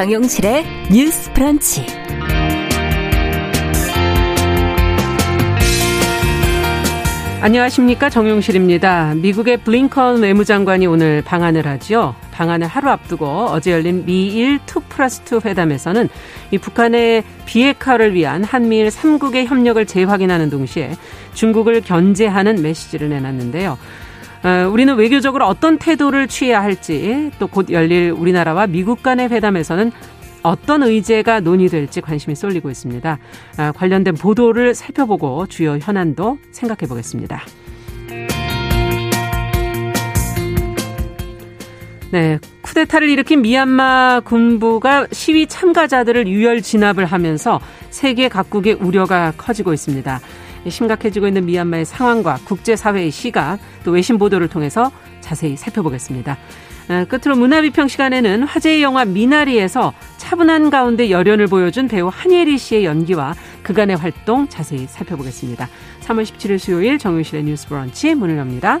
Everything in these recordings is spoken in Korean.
정용실의 뉴스 프런치. 안녕하십니까 정용실입니다. 미국의 블링컨 외무장관이 오늘 방한을 하죠. 방한을 하루 앞두고 어제 열린 미일 2 플러스 2 회담에서는 이 북한의 비핵화를 위한 한미일 3국의 협력을 재확인하는 동시에 중국을 견제하는 메시지를 내놨는데요. 어, 우리는 외교적으로 어떤 태도를 취해야 할지 또 곧 열릴 우리나라와 미국 간의 회담에서는 어떤 의제가 논의될지 관심이 쏠리고 있습니다. 아, 관련된 보도를 살펴보고 주요 현안도 생각해 보겠습니다. 네. 쿠데타를 일으킨 미얀마 군부가 시위 참가자들을 유혈 진압을 하면서 세계 각국의 우려가 커지고 있습니다. 심각해지고 있는 미얀마의 상황과 국제사회의 시각, 또 외신 보도를 통해서 자세히 살펴보겠습니다. 아, 끝으로 문화비평 시간에는 화제의 영화 미나리에서 차분한 가운데 열연을 보여준 배우 한예리 씨의 연기와 그간의 활동 자세히 살펴보겠습니다. 3월 17일 수요일 정유실의 뉴스 브런치 문을 엽니다.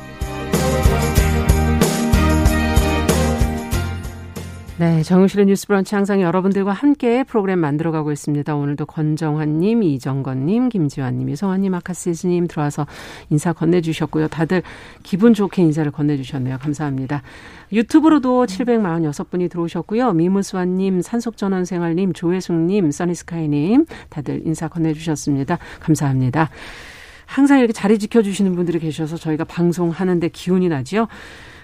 네, 정우실의 뉴스 브런치 항상 여러분들과 함께 프로그램 만들어가고 있습니다. 오늘도 권정환님, 이정건님, 김지환님, 이성환님, 아카시스님 들어와서 인사 건네주셨고요. 다들 기분 좋게 인사를 건네주셨네요. 감사합니다. 유튜브로도 746분이 들어오셨고요. 미무수환님, 산속전원생활님, 조혜숙님, 써니스카이님 다들 인사 건네주셨습니다. 감사합니다. 항상 이렇게 자리 지켜주시는 분들이 계셔서 저희가 방송하는데 기운이 나지요.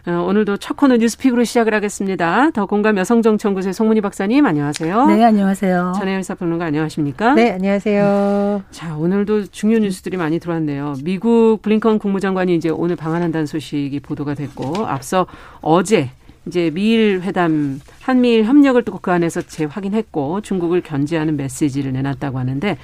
어, 오늘도 첫 코너 뉴스픽으로 시작을 하겠습니다. 더 공감 여성정치연구소의 송문희 박사님 안녕하세요. 네, 안녕하세요. 전혜연 사평론가 안녕하십니까? 네, 안녕하세요. 자, 오늘도 중요 뉴스들이 많이 들어왔네요. 미국 블링컨 국무장관이 이제 오늘 방한한다는 소식이 보도가 됐고 앞서 어제 이제 미일 회담 한미일 협력을 또 그 안에서 재확인했고 중국을 견제하는 메시지를 내놨다고 하는데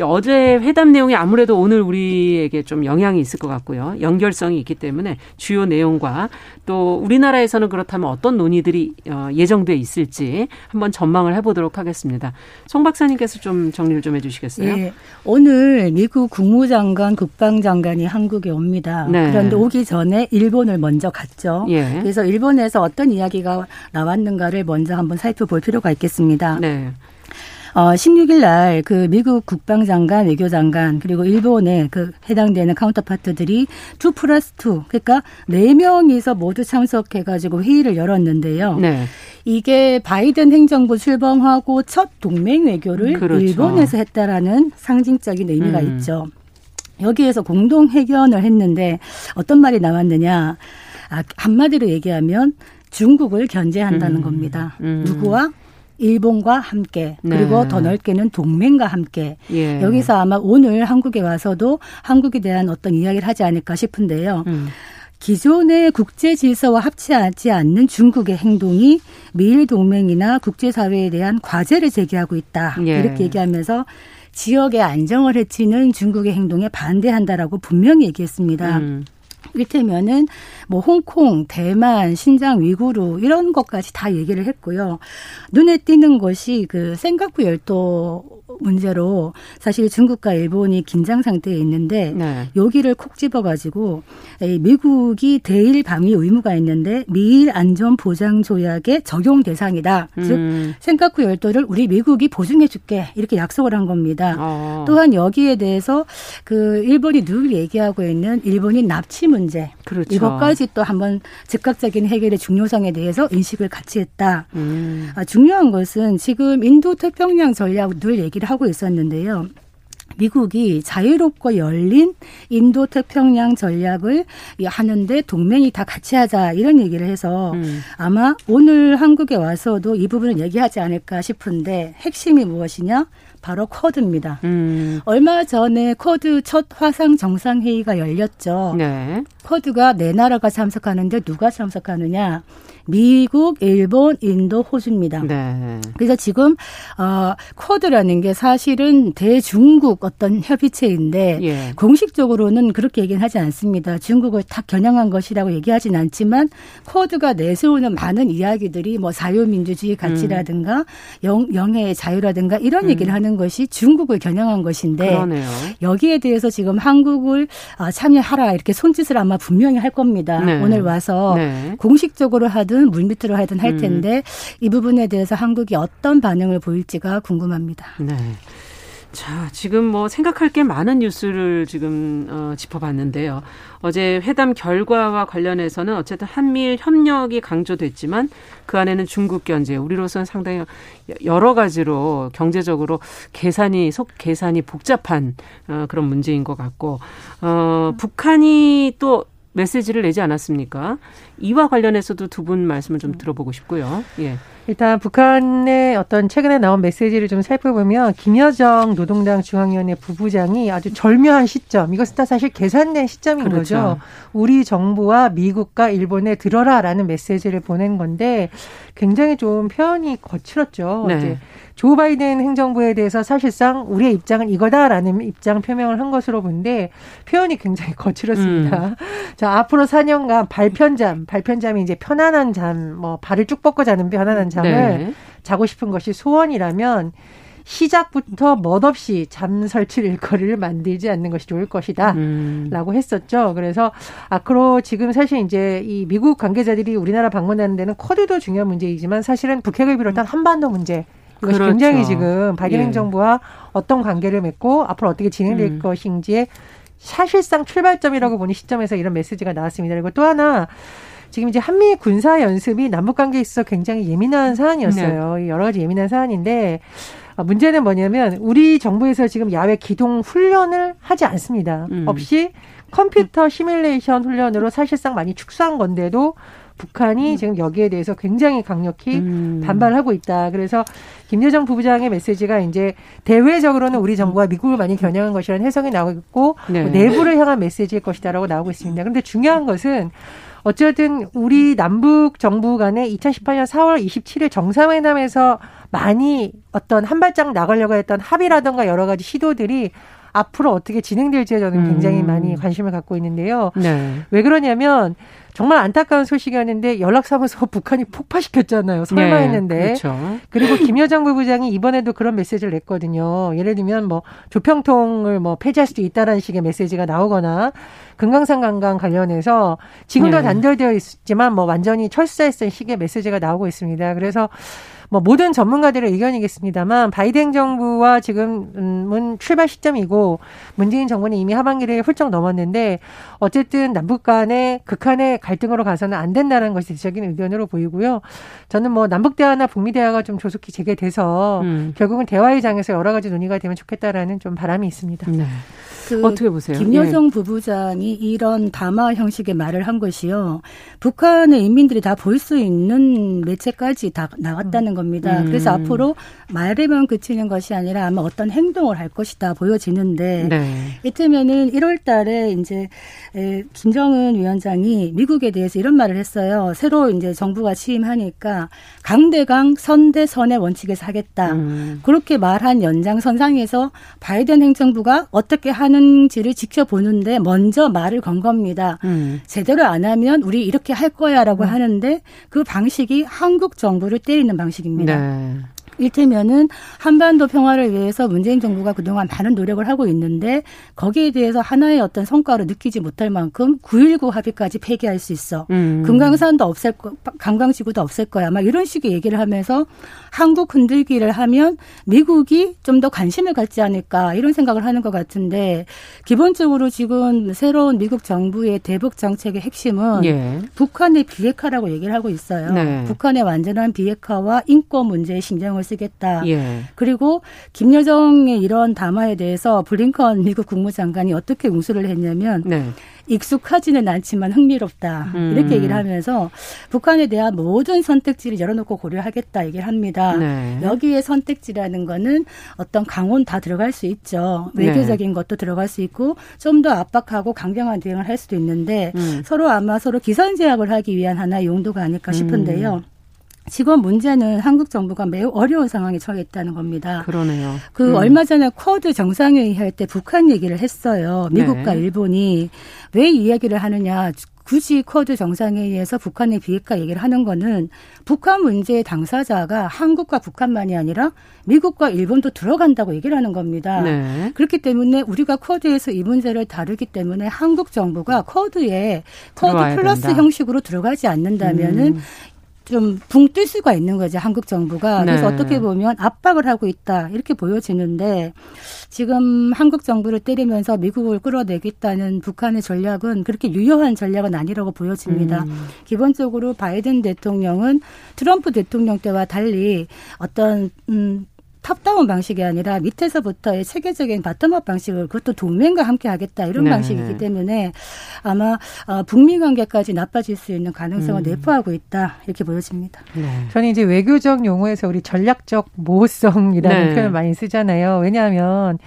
어제 회담 내용이 아무래도 오늘 우리에게 좀 영향이 있을 것 같고요. 연결성이 있기 때문에 주요 내용과 또 우리나라에서는 그렇다면 어떤 논의들이 어, 예정돼 있을지 한번 전망을 해보도록 하겠습니다. 송 박사님께서 좀 정리를 좀 해주시겠어요? 네. 오늘 미국 국무장관, 국방장관이 한국에 옵니다. 네. 그런데 오기 전에 일본을 먼저 갔죠. 예. 그래서 일본에서 어떤 이야기가 나왔는가를 먼저 한번 살펴볼 필요가 있겠습니다. 네. 어, 16일 날 그 미국 국방장관, 외교장관 그리고 일본의 그 해당되는 카운터파트들이 2 플러스 2 그러니까 4명이서 모두 참석해가지고 회의를 열었는데요. 네. 이게 바이든 행정부 출범하고 첫 동맹 외교를 그렇죠. 일본에서 했다라는 상징적인 의미가 음. 있죠. 여기에서 공동 회견을 했는데 어떤 말이 나왔느냐. 아, 한마디로 얘기하면 중국을 견제한다는 음. 겁니다. 음. 누구와? 일본과 함께 그리고 네. 더 넓게는 동맹과 함께 예. 여기서 아마 오늘 한국에 와서도 한국에 대한 어떤 이야기를 하지 않을까 싶은데요. 음. 기존의 국제 질서와 합치하지 않는 중국의 행동이 미일 동맹이나 국제 사회에 대한 과제를 제기하고 있다. 예. 이렇게 얘기하면서 지역의 안정을 해치는 중국의 행동에 반대한다라고 분명히 얘기했습니다. 음. 이를테면은 뭐 홍콩, 대만, 신장, 위구르 이런 것까지 다 얘기를 했고요. 눈에 띄는 것이 그 생각구 열도 문제로 사실 중국과 일본이 긴장 상태에 있는데 네. 여기를 콕 집어가지고 미국이 대일 방위 의무가 있는데 미일 안전 보장 조약의 적용 대상이다. 음. 즉 생각구 열도를 우리 미국이 보증해줄게 이렇게 약속을 한 겁니다. 어. 또한 여기에 대해서 그 일본이 늘 얘기하고 있는 일본인 납치 문제 그렇죠. 이것까지 또 한번 즉각적인 해결의 중요성에 대해서 인식을 같이 했다. 음. 아, 중요한 것은 지금 인도 태평양 전략 늘 얘기를 하고 있었는데요. 미국이 자유롭고 열린 인도 태평양 전략을 하는데 동맹이 다 같이 하자 이런 얘기를 해서 음. 아마 오늘 한국에 와서도 이 부분을 얘기하지 않을까 싶은데 핵심이 무엇이냐? 바로 쿼드입니다. 음. 얼마 전에 쿼드 첫 화상 정상회의가 열렸죠. 네. 쿼드가 네 나라가 참석하는데 누가 참석하느냐? 미국, 일본, 인도, 호주입니다. 네. 그래서 지금 어 쿼드라는 게 사실은 대중국 어떤 협의체인데 예. 공식적으로는 그렇게 얘기는 하지 않습니다. 중국을 다 겨냥한 것이라고 얘기하진 않지만 쿼드가 내세우는 많은 이야기들이 뭐 자유민주주의 가치라든가 음. 영, 영해의 자유라든가 이런 음. 얘기를 하는 것이 중국을 겨냥한 것인데 그러네요. 여기에 대해서 지금 한국을 아, 참여하라 이렇게 손짓을 아마 분명히 할 겁니다. 네. 오늘 와서 네. 공식적으로 하든 하든 물밑으로 하든 할 음. 텐데 음. 이 부분에 대해서 한국이 어떤 반응을 보일지가 궁금합니다. 네. 자, 지금 뭐 생각할 게 많은 뉴스를 지금 어, 짚어봤는데요. 어제 회담 결과와 관련해서는 어쨌든 한미일 협력이 강조됐지만 그 안에는 중국 견제, 우리로서는 상당히 여러 가지로 경제적으로 계산이 속 계산이 복잡한 어, 그런 문제인 것 같고 어, 북한이 또 메시지를 내지 않았습니까? 이와 관련해서도 두 분 말씀을 좀 들어보고 싶고요. 예. 일단 북한의 어떤 최근에 나온 메시지를 좀 살펴보면 김여정 노동당 중앙위원회 부부장이 아주 절묘한 시점, 이것은 다 사실 계산된 시점인 그렇죠. 거죠. 우리 정부와 미국과 일본에 들어라라는 메시지를 보낸 건데 굉장히 좀 표현이 거칠었죠. 네. 이제 조 바이든 행정부에 대해서 사실상 우리의 입장은 이거다라는 입장 표명을 한 것으로 본데 표현이 굉장히 거칠었습니다. 음. 자, 앞으로 4년간 발편잠, 발편잠이 이제 편안한 잠, 뭐 발을 쭉 뻗고 자는 편안한 잠을 네. 자고 싶은 것이 소원이라면 시작부터 멋없이 잠 설칠 일거리를 만들지 않는 것이 좋을 것이다. 음. 라고 했었죠. 그래서 앞으로 지금 사실 이제 이 미국 관계자들이 우리나라 방문하는 데는 쿼드도 중요한 문제이지만 사실은 북핵을 비롯한 한반도 문제 이것이 그렇죠. 굉장히 지금 바이든 예. 행정부와 어떤 관계를 맺고 앞으로 어떻게 진행될 음. 것인지에 사실상 출발점이라고 보는 시점에서 이런 메시지가 나왔습니다. 그리고 또 하나 지금 이제 한미 군사 연습이 남북 관계에 있어서 굉장히 예민한 사안이었어요. 네. 여러 가지 예민한 사안인데 아, 문제는 뭐냐면 우리 정부에서 지금 야외 기동 훈련을 하지 않습니다. 음. 없이 컴퓨터 시뮬레이션 훈련으로 사실상 많이 축소한 건데도 북한이 음. 지금 여기에 대해서 굉장히 강력히 음. 반발하고 있다. 그래서 김여정 부부장의 메시지가 이제 대외적으로는 우리 정부가 미국을 많이 겨냥한 것이라는 해석이 나오고 있고 네. 뭐 내부를 향한 메시지일 것이다라고 나오고 있습니다. 그런데 중요한 것은 어쨌든 우리 남북 정부 간에 2018년 4월 27일 정상회담에서 많이 어떤 한 발짝 나가려고 했던 합의라든가 여러 가지 시도들이 앞으로 어떻게 진행될지에 저는 굉장히 음. 많이 관심을 갖고 있는데요. 네. 왜 그러냐면 정말 안타까운 소식이었는데 연락사무소 북한이 폭파시켰잖아요. 설마 네, 했는데. 그렇죠. 그리고 김여정 부부장이 이번에도 그런 메시지를 냈거든요. 예를 들면 뭐 조평통을 뭐 폐지할 수도 있다라는 식의 메시지가 나오거나 금강산 관광 관련해서 지금도 네. 단절되어 있지만 뭐 완전히 철수했을 식의 메시지가 나오고 있습니다. 그래서 뭐 모든 전문가들의 의견이겠습니다만 바이든 정부와 지금은 출발 시점이고 문재인 정부는 이미 하반기를 훌쩍 넘었는데 어쨌든 남북 간의 극한의 갈등으로 가서는 안 된다는 것이 대적인 의견으로 보이고요. 저는 뭐 남북 대화나 북미 대화가 좀 조속히 재개돼서 음. 결국은 대화의 장에서 여러 가지 논의가 되면 좋겠다라는 좀 바람이 있습니다. 네. 그 어떻게 보세요? 김여정 예. 부부장이 이런 담화 형식의 말을 한 것이요. 북한의 인민들이 다 볼 수 있는 매체까지 다 나갔다는 겁니다. 음. 그래서 앞으로 말에만 그치는 것이 아니라 아마 어떤 행동을 할 것이다 보여지는데 네. 이때면은 1월 달에 이제 김정은 위원장이 미국에 대해서 이런 말을 했어요. 새로 이제 정부가 취임하니까 강대강 선대선의 원칙에서 하겠다. 음. 그렇게 말한 연장선상에서 바이든 행정부가 어떻게 하는지를 지켜보는데 먼저 말을 건 겁니다. 음. 제대로 안 하면 우리 이렇게 할 거야라고 음. 하는데 그 방식이 한국 정부를 때리는 방식입니다. 네. 일테면은 한반도 평화를 위해서 문재인 정부가 그동안 많은 노력을 하고 있는데 거기에 대해서 하나의 어떤 성과로 느끼지 못할 만큼 9.19 합의까지 폐기할 수 있어. 음. 금강산도 없앨 거, 관광지구도 없앨 거야. 막 이런 식의 얘기를 하면서 한국 흔들기를 하면 미국이 좀 더 관심을 갖지 않을까 이런 생각을 하는 것 같은데 기본적으로 지금 새로운 미국 정부의 대북 정책의 핵심은 예. 북한의 비핵화라고 얘기를 하고 있어요. 네. 북한의 완전한 비핵화와 인권 문제에 신경을 쓰겠다. 예. 그리고 김여정의 이런 담화에 대해서 블링컨 미국 국무장관이 어떻게 응수를 했냐면 네. 익숙하지는 않지만 흥미롭다. 음. 이렇게 얘기를 하면서 북한에 대한 모든 선택지를 열어놓고 고려하겠다 얘기를 합니다. 네. 여기에 선택지라는 거는 어떤 강원 다 들어갈 수 있죠. 네. 외교적인 네. 것도 들어갈 수 있고 좀 더 압박하고 강경한 대응을 할 수도 있는데 음. 서로 아마 서로 기선 제압을 하기 위한 하나의 용도가 아닐까 싶은데요. 음. 지금 문제는 한국 정부가 매우 어려운 상황에 처해 있다는 겁니다. 그러네요. 그 음. 얼마 전에 쿼드 정상회의 할 때 북한 얘기를 했어요. 미국과 네. 일본이 왜이 이야기를 하느냐. 굳이 쿼드 정상회의에서 북한의 비핵화 얘기를 하는 거는 북한 문제의 당사자가 한국과 북한만이 아니라 미국과 일본도 들어간다고 얘기를 하는 겁니다. 네. 그렇기 때문에 우리가 쿼드에서 이 문제를 다루기 때문에 한국 정부가 쿼드에 쿼드 플러스 된다. 형식으로 들어가지 않는다면은 음. 좀 붕 뜰 수가 있는 거죠 한국 정부가 네. 그래서 어떻게 보면 압박을 하고 있다 이렇게 보여지는데 지금 한국 정부를 때리면서 미국을 끌어내겠다는 북한의 전략은 그렇게 유효한 전략은 아니라고 보여집니다. 음. 기본적으로 바이든 대통령은 트럼프 대통령 때와 달리 어떤 음 top-down 방식이 아니라 밑에서부터의 체계적인 bottom-up 방식을 그것도 동맹과 함께 하겠다 이런 네. 방식이기 때문에 아마 어, 북미 관계까지 나빠질 수 있는 가능성을 음. 내포하고 있다 이렇게 보여집니다. 네. 저는 이제 외교적 용어에서 우리 전략적 모호성이라는 네. 표현을 많이 쓰잖아요. 왜냐하면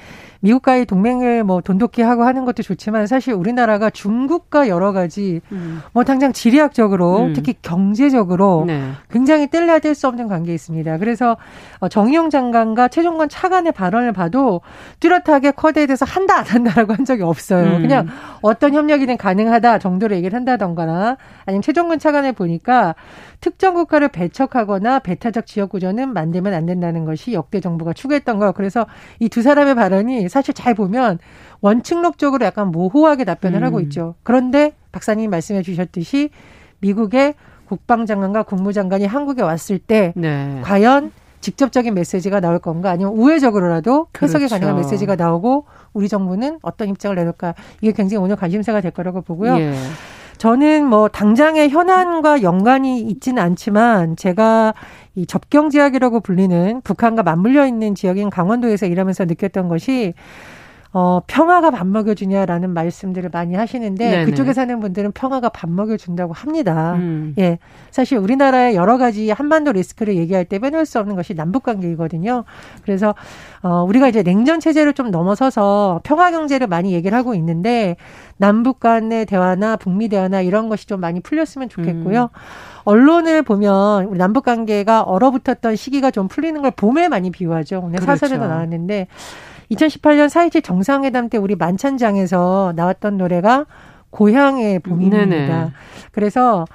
미국과의 동맹을 뭐 돈독히 하고 하는 것도 좋지만 사실 우리나라가 중국과 여러 가지 음. 뭐 당장 지리학적으로 음. 특히 경제적으로 네. 굉장히 뗄래야 뗄 수 없는 관계에 있습니다. 그래서 어, 정의용 장관과 최종관 차관의 발언을 봐도 뚜렷하게 쿼드에 대해서 한다 안 한다라고 한 적이 없어요. 음. 그냥 어떤 협력이든 가능하다 정도로 얘기를 한다던가나 아니면 최종관 차관을 보니까 특정 국가를 배척하거나 배타적 지역 구조는 만들면 안 된다는 것이 역대 정부가 추구했던 거. 그래서 이 두 사람의 발언이 사실 잘 보면 원칙록적으로 약간 모호하게 답변을 음. 하고 있죠. 그런데 박사님 말씀해 주셨듯이 미국의 국방장관과 국무장관이 한국에 왔을 때 네. 과연 직접적인 메시지가 나올 건가 아니면 우회적으로라도 해석이 그렇죠. 가능한 메시지가 나오고 우리 정부는 어떤 입장을 내놓을까 이게 굉장히 오늘 관심사가 될 거라고 보고요. 예. 저는 뭐 당장의 현안과 연관이 있지는 않지만 제가 이 접경 지역이라고 불리는 북한과 맞물려 있는 지역인 강원도에서 일하면서 느꼈던 것이 어, 평화가 밥 먹여주냐라는 말씀들을 많이 하시는데 네네. 그쪽에 사는 분들은 평화가 밥 먹여준다고 합니다. 음. 예. 사실 우리나라의 여러 가지 한반도 리스크를 얘기할 때 빼놓을 수 없는 것이 남북 관계이거든요. 그래서 어, 우리가 이제 냉전 체제를 좀 넘어서서 평화 경제를 많이 얘기를 하고 있는데 남북 간의 대화나 북미 대화나 이런 것이 좀 많이 풀렸으면 좋겠고요. 음. 언론을 보면 우리 남북 관계가 얼어붙었던 시기가 좀 풀리는 걸 봄에 많이 비유하죠. 오늘 그렇죠. 사설에도 나왔는데 2018년 4.27 정상회담 때 우리 만찬장에서 나왔던 노래가 고향의 봄입니다. 네네. 그래서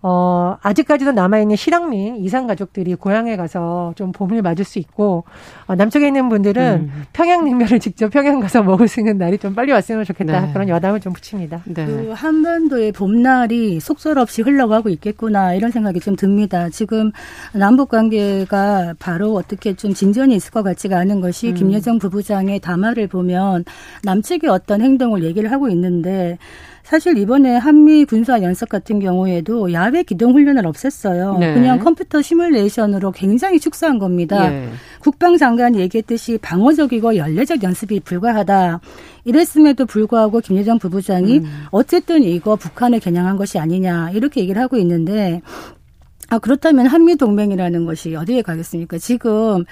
어, 아직까지도 남아있는 실향민 이산 가족들이 고향에 가서 좀 봄을 맞을 수 있고, 어, 남쪽에 있는 분들은 음. 평양냉면을 직접 평양 가서 먹을 수 있는 날이 좀 빨리 왔으면 좋겠다. 네. 그런 여담을 좀 붙입니다. 네. 그 한반도의 봄날이 속설없이 흘러가고 있겠구나, 이런 생각이 좀 듭니다. 지금 남북 관계가 바로 어떻게 좀 진전이 있을 것 같지가 않은 것이 음. 김여정 부부장의 담화를 보면 남측의 어떤 행동을 얘기를 하고 있는데, 사실 이번에 한미 군사 연습 같은 경우에도 야외 기동 훈련을 없앴어요. 네. 그냥 컴퓨터 시뮬레이션으로 굉장히 축소한 겁니다. 네. 국방장관이 얘기했듯이 방어적이고 연례적 연습이 불가하다. 이랬음에도 불구하고 김여정 부부장이 음. 어쨌든 이거 북한을 겨냥한 것이 아니냐 이렇게 얘기를 하고 있는데 아 그렇다면 한미 동맹이라는 것이 어디에 가겠습니까? 지금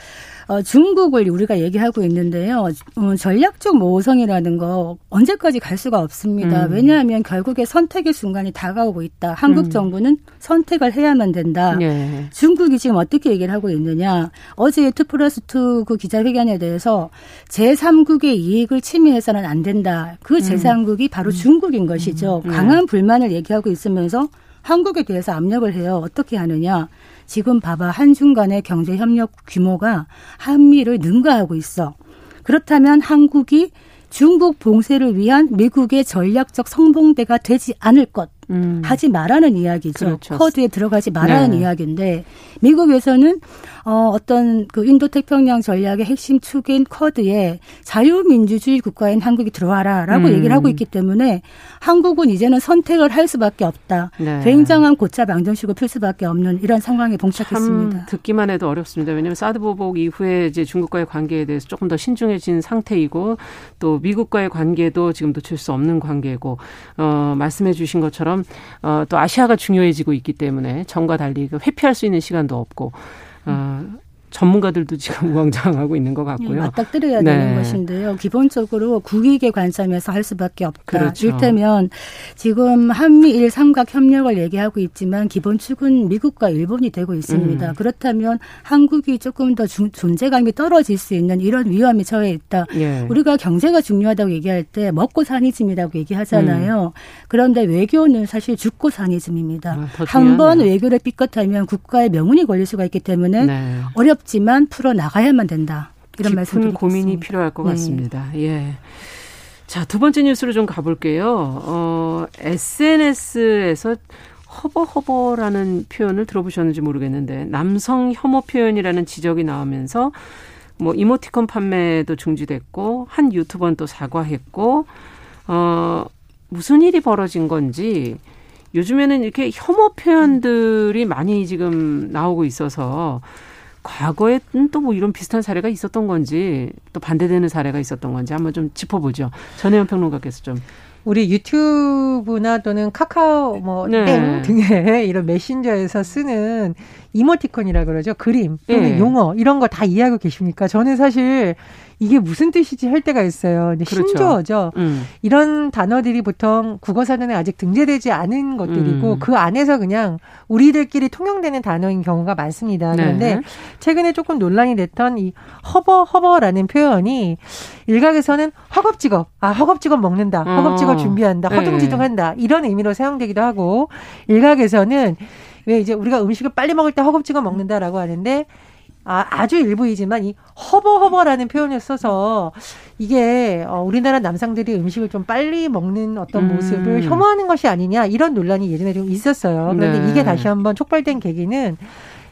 어, 중국을 우리가 얘기하고 있는데요. 어, 전략적 모호성이라는 거 언제까지 갈 수가 없습니다. 음. 왜냐하면 결국에 선택의 순간이 다가오고 있다. 한국 음. 정부는 선택을 해야만 된다. 예. 중국이 지금 어떻게 얘기를 하고 있느냐. 어제 two plus two 그 기자회견에 대해서 제3국의 이익을 침해해서는 안 된다. 그 음. 제3국이 바로 음. 중국인 것이죠. 음. 강한 불만을 얘기하고 있으면서 한국에 대해서 압력을 해요. 어떻게 하느냐. 지금 봐봐 한중 간의 경제 협력 규모가 한미를 능가하고 있어. 그렇다면 한국이 중국 봉쇄를 위한 미국의 전략적 성봉대가 되지 않을 것. 음. 하지 말라는 이야기죠. 그렇죠. 쿼드에 들어가지 말라는 네. 이야기인데 미국에서는 어, 어떤 그 인도 태평양 전략의 핵심 축인 쿼드에 자유민주주의 국가인 한국이 들어와라라고 음. 얘기를 하고 있기 때문에 한국은 이제는 선택을 할 수밖에 없다. 네. 굉장한 고차 방정식을 필 수밖에 없는 이런 상황에 봉착했습니다. 듣기만 해도 어렵습니다. 왜냐하면 사드 보복 이후에 이제 중국과의 관계에 대해서 조금 더 신중해진 상태이고 또 미국과의 관계도 지금 놓칠 수 없는 관계고 어, 말씀해 주신 것처럼 어, 또 아시아가 중요해지고 있기 때문에 전과 달리 그 회피할 수 있는 시간도 없고 어, 전문가들도 지금 우왕좌왕하고 있는 것 같고요. 맞닥뜨려야 네. 되는 것인데요. 기본적으로 국익의 관점에서 할 수밖에 없다. 그렇죠. 이를테면 지금 한미일 삼각 협력을 얘기하고 있지만 기본 축은 미국과 일본이 되고 있습니다. 음. 그렇다면 한국이 조금 더 주, 존재감이 떨어질 수 있는 이런 위험이 처해 있다. 예. 우리가 경제가 중요하다고 얘기할 때 먹고 사니즘이라고 얘기하잖아요. 음. 그런데 외교는 사실 죽고 사니즘입니다. 아, 한번 외교를 삐끗하면 국가의 명운이 걸릴 수가 있기 때문에 네. 어렵 어렵지만 풀어 나가야만 된다. 이런 말씀 드리겠습니다. 고민이 필요할 것 네. 같습니다. 예. 자, 두 번째 뉴스로 좀 가볼게요. 어, SNS에서 허버허버라는 표현을 들어보셨는지 모르겠는데 남성 혐오 표현이라는 지적이 나오면서 뭐 이모티콘 판매도 중지됐고 한 유튜버는 또 사과했고 어 무슨 일이 벌어진 건지 요즘에는 이렇게 혐오 표현들이 많이 지금 나오고 있어서 과거에는 또뭐 이런 비슷한 사례가 있었던 건지 또 반대되는 사례가 있었던 건지 한번 좀 짚어보죠. 전혜연 평론가께서 좀. 우리 유튜브나 또는 카카오 뭐땡 네. 등의 이런 메신저에서 쓰는 이모티콘이라 그러죠. 그림 또는 네. 용어 이런 거 다 이해하고 계십니까? 저는 사실 이게 무슨 뜻이지 할 때가 있어요. 근데 그렇죠. 신조어죠. 음. 이런 단어들이 보통 국어사전에 아직 등재되지 않은 것들이고 음. 그 안에서 그냥 우리들끼리 통용되는 단어인 경우가 많습니다. 네. 그런데 최근에 조금 논란이 됐던 이 허버 허버라는 표현이 일각에서는 허겁지겁 아 허겁지겁 먹는다, 허겁지겁 어. 준비한다, 네. 허둥지둥한다 이런 의미로 사용되기도 하고 일각에서는 왜 이제 우리가 음식을 빨리 먹을 때 허겁지겁 먹는다라고 하는데 아, 아주 일부이지만 이 허버허버라는 표현을 써서 이게 어, 우리나라 남성들이 음식을 좀 빨리 먹는 어떤 음. 모습을 혐오하는 것이 아니냐 이런 논란이 예전에 좀 있었어요. 그런데 네. 이게 다시 한번 촉발된 계기는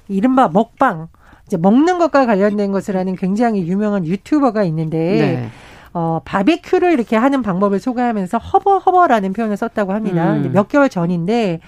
이른바 먹방 이제 먹는 것과 관련된 것을 하는 굉장히 유명한 유튜버가 있는데 네. 어, 바비큐를 이렇게 하는 방법을 소개하면서 허버허버라는 표현을 썼다고 합니다. 음. 몇 개월 전인데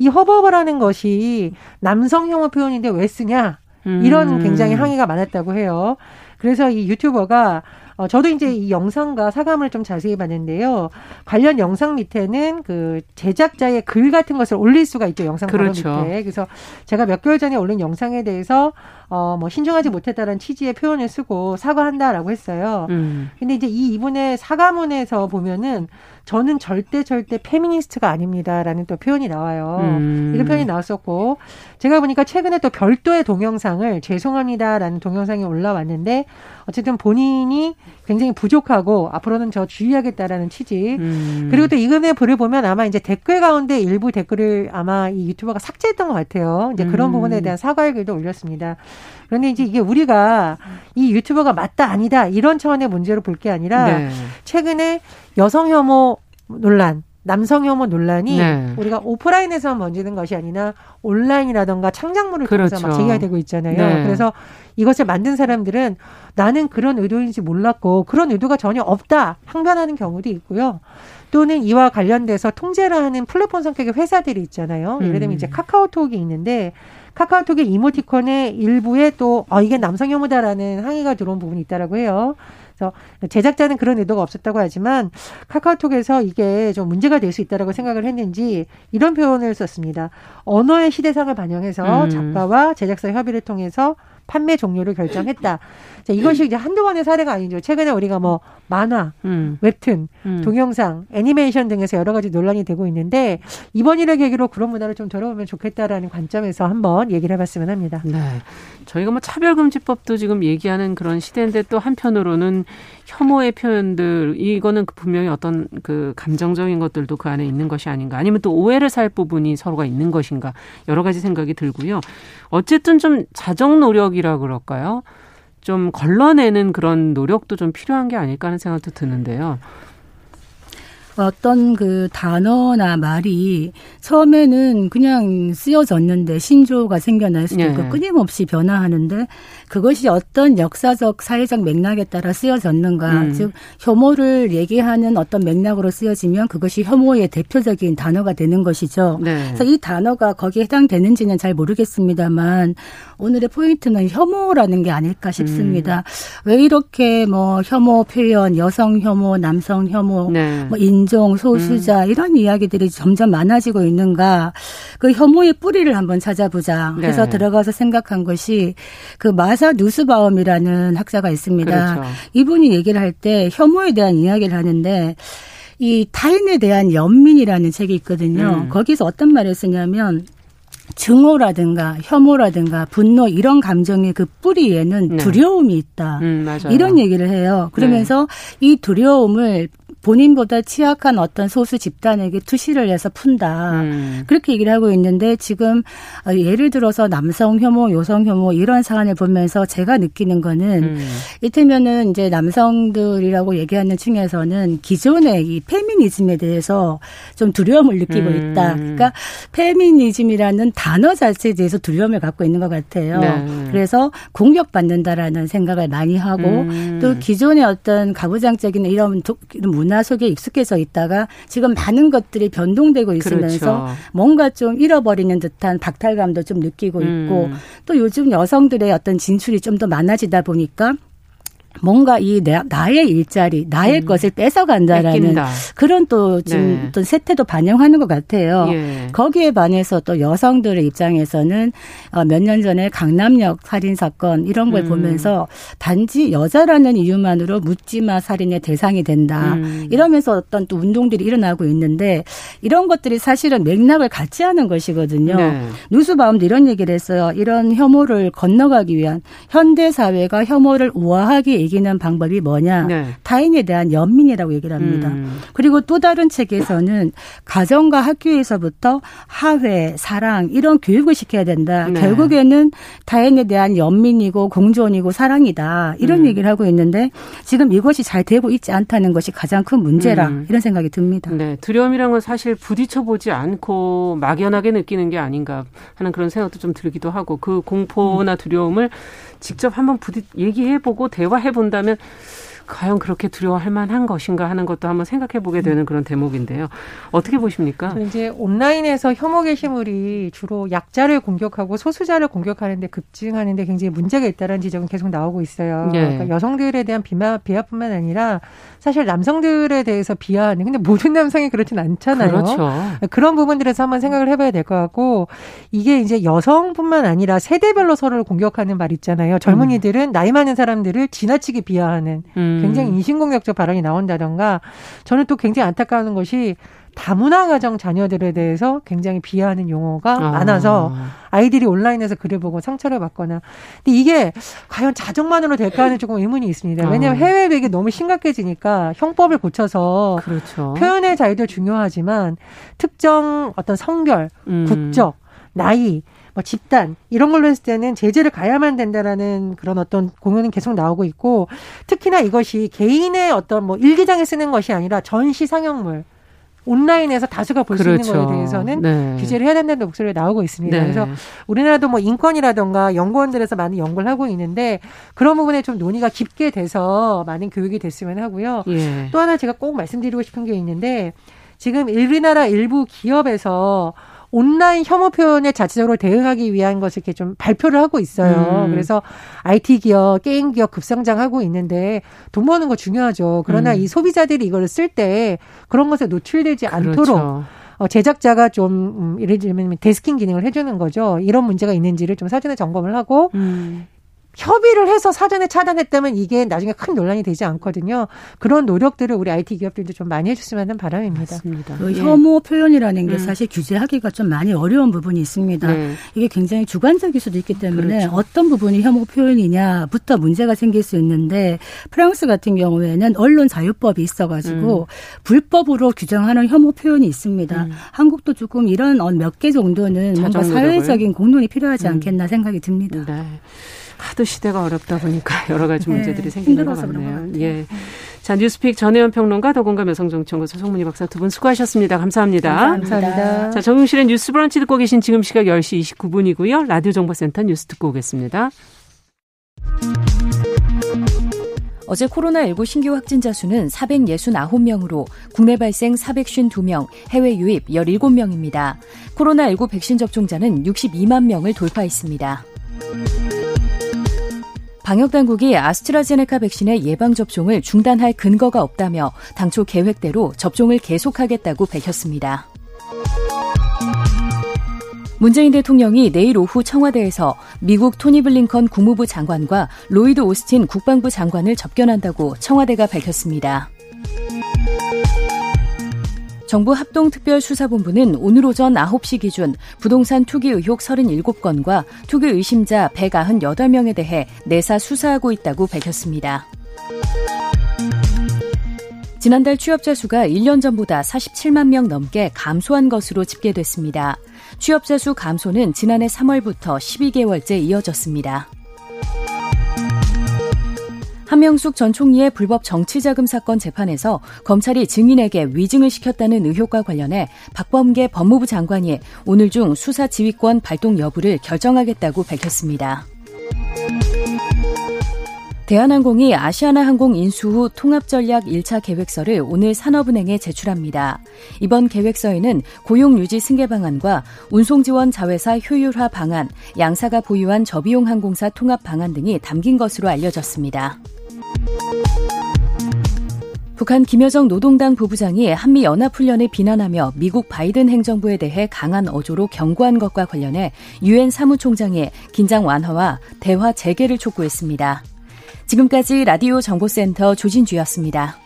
이 허버허버라는 것이 남성 혐오 표현인데 왜 쓰냐? 이런 음. 굉장히 항의가 많았다고 해요. 그래서 이 유튜버가 어, 저도 이제 이 영상과 사감을 좀 자세히 봤는데요. 관련 영상 밑에는 그 제작자의 글 같은 것을 올릴 수가 있죠. 영상 그렇죠. 바로 밑에. 그래서 제가 몇 개월 전에 올린 영상에 대해서 어, 뭐 신중하지 못했다는 취지의 표현을 쓰고 사과한다라고 했어요. 음. 근데 이제 이 이분의 사과문에서 보면은 저는 절대 절대 페미니스트가 아닙니다라는 또 표현이 나와요. 음. 이런 표현이 나왔었고 제가 보니까 최근에 또 별도의 동영상을 죄송합니다라는 동영상이 올라왔는데 어쨌든 본인이 굉장히 부족하고 앞으로는 저 주의하겠다라는 취지. 음. 그리고 또 이금의 글을 보면 아마 이제 댓글 가운데 일부 댓글을 아마 이 유튜버가 삭제했던 것 같아요. 이제 그런 음. 부분에 대한 사과의 글도 올렸습니다. 그런데 이제 이게 우리가 이 유튜버가 맞다 아니다 이런 차원의 문제로 볼 게 아니라 네. 최근에 여성 혐오 논란 남성 혐오 논란이 네. 우리가 오프라인에서 번지는 것이 아니라 온라인이라던가 창작물을 그렇죠. 통해서 막 제기가 되고 있잖아요. 네. 그래서 이것을 만든 사람들은 나는 그런 의도인지 몰랐고 그런 의도가 전혀 없다 항변하는 경우도 있고요. 또는 이와 관련돼서 통제를 하는 플랫폼 성격의 회사들이 있잖아요. 예를 들면 이제 음. 카카오톡이 있는데 카카오톡의 이모티콘의 일부에 또 어, 이게 남성 혐오다라는 항의가 들어온 부분이 있다라고 해요. 그래서 제작자는 그런 의도가 없었다고 하지만 카카오톡에서 이게 좀 문제가 될 수 있다라고 생각을 했는지 이런 표현을 썼습니다. 언어의 시대상을 반영해서 음. 작가와 제작사 협의를 통해서 판매 종료를 결정했다. 자, 이것이 이제 한두 번의 사례가 아니죠. 최근에 우리가 뭐 만화, 음. 웹툰, 음. 동영상, 애니메이션 등에서 여러 가지 논란이 되고 있는데 이번 일을 계기로 그런 문화를 좀 돌아오면 좋겠다라는 관점에서 한번 얘기를 해봤으면 합니다. 네. 저희가 뭐 차별금지법도 지금 얘기하는 그런 시대인데 또 한편으로는 혐오의 표현들 이거는 분명히 어떤 그 감정적인 것들도 그 안에 있는 것이 아닌가 아니면 또 오해를 살 부분이 서로가 있는 것인가 여러 가지 생각이 들고요. 어쨌든 좀 자정 노력이라 그럴까요? 좀 걸러내는 그런 노력도 좀 필요한 게 아닐까 하는 생각도 드는데요. 어떤 그 단어나 말이 처음에는 그냥 쓰여졌는데 신조가 생겨날 수도 있고 예. 끊임없이 변화하는데 그것이 어떤 역사적 사회적 맥락에 따라 쓰여졌는가 음. 즉 혐오를 얘기하는 어떤 맥락으로 쓰여지면 그것이 혐오의 대표적인 단어가 되는 것이죠. 네. 그래서 이 단어가 거기에 해당되는지는 잘 모르겠습니다만 오늘의 포인트는 혐오라는 게 아닐까 싶습니다. 음. 왜 이렇게 뭐 혐오 표현, 여성 혐오, 남성 혐오, 네. 뭐 인 종, 소수자 음. 이런 이야기들이 점점 많아지고 있는가? 그 혐오의 뿌리를 한번 찾아보자. 그래서 네. 들어가서 생각한 것이 그 마사 누스바움이라는 학자가 있습니다. 그렇죠. 이분이 얘기를 할 때 혐오에 대한 이야기를 하는데 이 타인에 대한 연민이라는 책이 있거든요. 음. 거기서 어떤 말을 쓰냐면 증오라든가 혐오라든가 분노 이런 감정의 그 뿌리에는 네. 두려움이 있다. 음, 이런 얘기를 해요. 그러면서 네. 이 두려움을 본인보다 취약한 어떤 소수 집단에게 투시를 해서 푼다. 음. 그렇게 얘기를 하고 있는데 지금 어, 예를 들어서 남성 혐오, 여성 혐오 이런 사안을 보면서 제가 느끼는 거는 음. 이를테면은 이제 남성들이라고 얘기하는 층에서는 기존의 이 페미니즘에 대해서 좀 두려움을 느끼고 음. 있다. 그러니까 페미니즘이라는 단어 자체에 대해서 두려움을 갖고 있는 것 같아요. 네. 그래서 공격받는다라는 생각을 많이 하고 음. 또 기존의 어떤 가부장적인 이런 문화 문화 속에 익숙해져 있다가 지금 많은 것들이 변동되고 있으면서 그렇죠. 뭔가 좀 잃어버리는 듯한 박탈감도 좀 느끼고 있고 음. 또 요즘 여성들의 어떤 진출이 좀 더 많아지다 보니까 뭔가 이 나의 일자리, 나의 음. 것을 뺏어간다라는 뺏긴다. 그런 또 지금 네. 어떤 세태도 반영하는 것 같아요. 예. 거기에 반해서 또 여성들의 입장에서는 어, 몇년 전에 강남역 살인 사건 이런 걸 음. 보면서 단지 여자라는 이유만으로 묻지마 살인의 대상이 된다. 음. 이러면서 어떤 또 운동들이 일어나고 있는데 이런 것들이 사실은 맥락을 같이 하는 것이거든요. 네. 누수바움도 이런 얘기를 했어요. 이런 혐오를 건너가기 위한 현대 사회가 혐오를 우아하게 이기는 방법이 뭐냐? 네. 타인에 대한 연민이라고 얘기를 합니다. 음. 그리고 또 다른 책에서는 가정과 학교에서부터 하회, 사랑 이런 교육을 시켜야 된다. 네. 결국에는 타인에 대한 연민이고 공존이고 사랑이다. 이런 음. 얘기를 하고 있는데 지금 이것이 잘 되고 있지 않다는 것이 가장 큰 문제라 음. 이런 생각이 듭니다. 네, 두려움이란 건 사실 부딪혀 보지 않고 막연하게 느끼는 게 아닌가 하는 그런 생각도 좀 들기도 하고 그 공포나 두려움을 직접 한번 부딪 얘기해보고 대화해 본다면 과연 그렇게 두려워할 만한 것인가 하는 것도 한번 생각해 보게 되는 그런 대목인데요. 어떻게 보십니까? 이제 온라인에서 혐오 게시물이 주로 약자를 공격하고 소수자를 공격하는데 급증하는데 굉장히 문제가 있다는 지적은 계속 나오고 있어요. 네. 그러니까 여성들에 대한 비하, 비하뿐만 아니라 사실 남성들에 대해서 비하하는 근데 모든 남성이 그렇진 않잖아요. 그렇죠. 그런 부분들에서 한번 생각을 해봐야 될 것 같고 이게 이제 여성뿐만 아니라 세대별로 서로를 공격하는 말 있잖아요. 젊은이들은 음. 나이 많은 사람들을 지나치게 비하하는 음. 굉장히 인신공격적 발언이 나온다던가 저는 또 굉장히 안타까운 것이 다문화 가정 자녀들에 대해서 굉장히 비하하는 용어가 아. 많아서 아이들이 온라인에서 글을 보고 상처를 받거나 근데 이게 과연 자정만으로 될까 하는 조금 의문이 있습니다. 왜냐하면 아. 해외 배기 너무 심각해지니까 형법을 고쳐서 그렇죠. 표현의 자유도 중요하지만 특정 어떤 성별, 음. 국적, 나이 뭐 집단 이런 걸로 했을 때는 제재를 가야만 된다라는 그런 어떤 공연은 계속 나오고 있고 특히나 이것이 개인의 어떤 뭐 일기장에 쓰는 것이 아니라 전시 상영물 온라인에서 다수가 볼수 그렇죠. 있는 거에 대해서는 네. 규제를 해야 된다는 목소리가 나오고 있습니다. 네. 그래서 우리나라도 뭐 인권이라던가 연구원들에서 많은 연구를 하고 있는데 그런 부분에 좀 논의가 깊게 돼서 많은 교육이 됐으면 하고요. 예. 또 하나 제가 꼭 말씀드리고 싶은 게 있는데 지금 우리나라 일부 기업에서 온라인 혐오 표현에 자체적으로 대응하기 위한 것을 이렇게 좀 발표를 하고 있어요. 음. 그래서 IT 기업, 게임 기업 급성장하고 있는데 돈 버는 거 중요하죠. 그러나 음. 이 소비자들이 이걸 쓸 때 그런 것에 노출되지 그렇죠. 않도록 어, 제작자가 좀 음, 예를 들면 데스킹 기능을 해주는 거죠. 이런 문제가 있는지를 좀 사전에 점검을 하고 음. 협의를 해서 사전에 차단했다면 이게 나중에 큰 논란이 되지 않거든요. 그런 노력들을 우리 IT 기업들도 좀 많이 해줬으면 하는 바람입니다. 맞습니다. 그 예. 혐오 표현이라는 게 음. 사실 규제하기가 좀 많이 어려운 부분이 있습니다. 네. 이게 굉장히 주관적일 수도 있기 때문에 그렇죠. 어떤 부분이 혐오 표현이냐부터 문제가 생길 수 있는데 프랑스 같은 경우에는 언론 자유법이 있어가지고 음. 불법으로 규정하는 혐오 표현이 있습니다. 음. 한국도 조금 이런 몇 개 정도는 뭔가 사회적인 공론이 필요하지 음. 않겠나 생각이 듭니다. 네. 하도 시대가 어렵다 보니까 여러 가지 네, 문제들이 네, 생기는 것 같네요. 예. 자, 뉴스픽 전혜연 평론가 더공감 여성정치연구소 송문희 박사 두 분 수고하셨습니다. 감사합니다. 감사합니다. 감사합니다. 자, 정용실의 뉴스 브런치 듣고 계신 지금 시각 10시 29분이고요. 라디오 정보센터 뉴스 듣고 오겠습니다. 어제 코로나19 신규 확진자 수는 469명으로 국내 발생 452명, 해외 유입 17명입니다. 코로나19 백신 접종자는 62만 명을 돌파했습니다. 방역당국이 아스트라제네카 백신의 예방접종을 중단할 근거가 없다며 당초 계획대로 접종을 계속하겠다고 밝혔습니다. 문재인 대통령이 내일 오후 청와대에서 미국 토니 블링컨 국무부 장관과 로이드 오스틴 국방부 장관을 접견한다고 청와대가 밝혔습니다. 정부 합동특별수사본부는 오늘 오전 9시 기준 부동산 투기 의혹 37건과 투기 의심자 198명에 대해 내사 수사하고 있다고 밝혔습니다. 지난달 취업자 수가 1년 전보다 47만 명 넘게 감소한 것으로 집계됐습니다. 취업자 수 감소는 지난해 3월부터 12개월째 이어졌습니다. 한명숙 전 총리의 불법 정치자금 사건 재판에서 검찰이 증인에게 위증을 시켰다는 의혹과 관련해 박범계 법무부 장관이 오늘 중 수사 지휘권 발동 여부를 결정하겠다고 밝혔습니다. 대한항공이 아시아나항공 인수 후 통합전략 1차 계획서를 오늘 산업은행에 제출합니다. 이번 계획서에는 고용유지 승계 방안과 운송지원 자회사 효율화 방안, 양사가 보유한 저비용 항공사 통합 방안 등이 담긴 것으로 알려졌습니다. 북한 김여정 노동당 부부장이 한미 연합훈련을 비난하며 미국 바이든 행정부에 대해 강한 어조로 경고한 것과 관련해 유엔 사무총장이 긴장 완화와 대화 재개를 촉구했습니다. 지금까지 라디오 정보센터 조진주였습니다.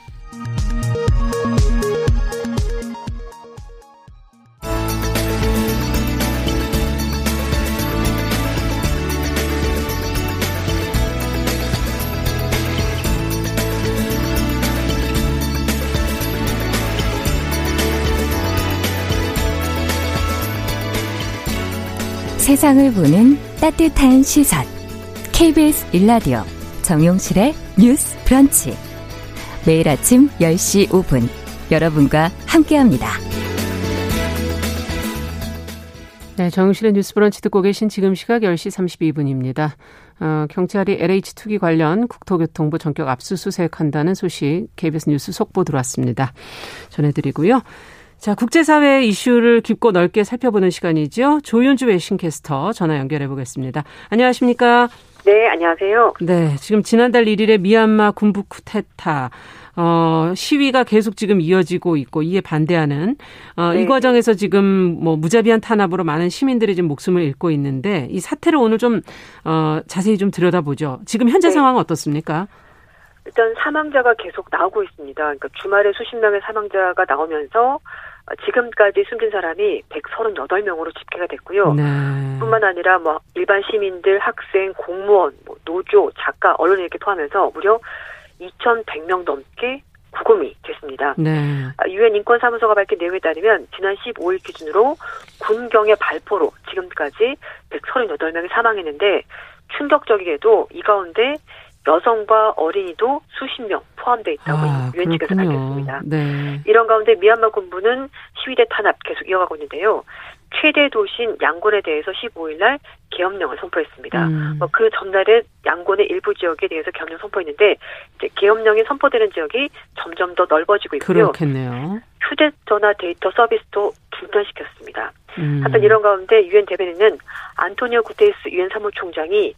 세상을 보는 따뜻한 시선. KBS 일라디오 정용실의 뉴스 브런치. 매일 아침 10시 5분 여러분과 함께합니다. 네, 정용실의 뉴스 브런치 듣고 계신 지금 시각 10시 32분입니다. 어, 경찰이 LH 투기 관련 국토교통부 전격 압수수색한다는 소식 KBS 뉴스 속보 들어왔습니다. 전해드리고요. 자, 국제사회 이슈를 깊고 넓게 살펴보는 시간이죠. 조윤주 외신캐스터 전화 연결해 보겠습니다. 안녕하십니까? 네, 안녕하세요. 네, 지금 지난달 1일에 미얀마 군부 쿠데타 어, 시위가 계속 지금 이어지고 있고 이에 반대하는 어, 네. 이 과정에서 지금 뭐 무자비한 탄압으로 많은 시민들이 지금 목숨을 잃고 있는데 이 사태를 오늘 좀 어, 자세히 좀 들여다보죠. 지금 현재 네. 상황은 어떻습니까? 일단 사망자가 계속 나오고 있습니다. 그러니까 주말에 수십 명의 사망자가 나오면서 지금까지 숨진 사람이 138명으로 집계가 됐고요. 네. 뿐만 아니라 뭐 일반 시민들, 학생, 공무원, 뭐 노조, 작가, 언론 이렇게 포함해서 무려 2,100명 넘게 구금이 됐습니다. 네. 아, 유엔 인권사무소가 밝힌 내용에 따르면 지난 15일 기준으로 군경의 발포로 지금까지 138명이 사망했는데 충격적이게도 이 가운데 여성과 어린이도 수십 명 포함되어 있다고 아, 유엔 측에서 밝혔습니다. 네. 이런 가운데 미얀마 군부는 시위대 탄압 계속 이어가고 있는데요. 최대 도시인 양곤에 대해서 15일 날 계엄령을 선포했습니다. 음. 뭐그 전날에 양곤의 일부 지역에 대해서 계엄령 선포했는데 이제 계엄령이 선포되는 지역이 점점 더 넓어지고 있고요. 그렇겠네요. 휴대전화 데이터 서비스도 중단시켰습니다. 음. 한편 이런 가운데 유엔 대변인은 안토니오 구테이스 유엔 사무총장이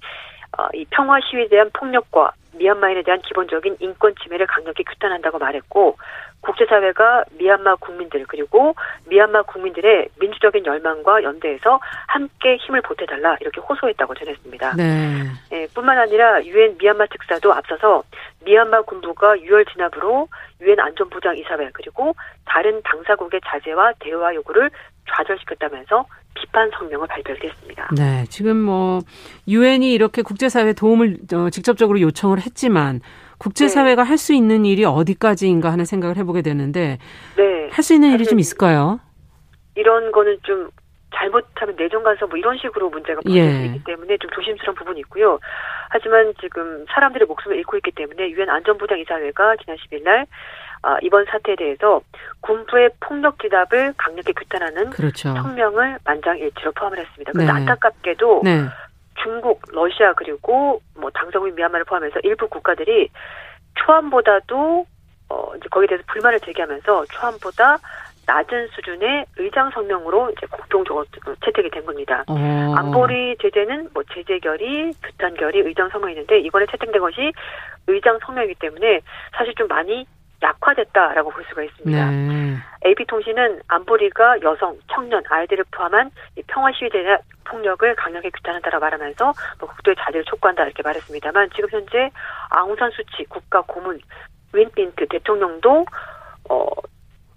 어, 이 평화 시위에 대한 폭력과 미얀마인에 대한 기본적인 인권 침해를 강력히 규탄한다고 말했고 국제사회가 미얀마 국민들 그리고 미얀마 국민들의 민주적인 열망과 연대해서 함께 힘을 보태달라 이렇게 호소했다고 전했습니다. 네. 네 뿐만 아니라 유엔 미얀마 특사도 앞서서 미얀마 군부가 6월 진압으로 유엔 안전부장 이사회 그리고 다른 당사국의 자제와 대화 요구를 좌절시켰다면서 비판 성명을 발표했습니다. 네, 지금 뭐 유엔이 이렇게 국제사회 도움을 어, 직접적으로 요청을 했지만 국제사회가 네. 할수 있는 일이 어디까지인가 하는 생각을 해보게 되는데 네. 할 수 있는 일이 좀 있을까요? 이런 거는 좀 잘못하면 내정 간섭 뭐 이런 식으로 문제가 벌어질 예. 때문에 좀 조심스러운 부분이 있고요. 하지만 지금 사람들의 목숨을 잃고 있기 때문에 유엔 안전보장 이사회가 지난 10일 날 어, 이번 사태에 대해서 군부의 폭력 진압을 강력히 규탄하는 그렇죠. 성명을 만장일치로 포함을 했습니다. 그런데 네. 안타깝게도 네. 중국, 러시아 그리고 뭐 당사국인 미얀마를 포함해서 일부 국가들이 초안보다도 어 이제 거기에 대해서 불만을 제기하면서 초안보다 낮은 수준의 의장 성명으로 이제 공동적으로 채택이 된 겁니다. 어. 안보리 제재는 뭐 제재 결의, 규탄 결의, 의장 성명이 있는데 이번에 채택된 것이 의장 성명이기 때문에 사실 좀 많이 약화됐다라고 볼 수가 있습니다. 네. AP통신은 안보리가 여성, 청년, 아이들을 포함한 평화 시위대 의 폭력을 강력히 규탄한다라고 말하면서 뭐 국도의 자제를 촉구한다 이렇게 말했습니다만 지금 현재 아웅산 수치 국가 고문 윈빈트 대통령도 어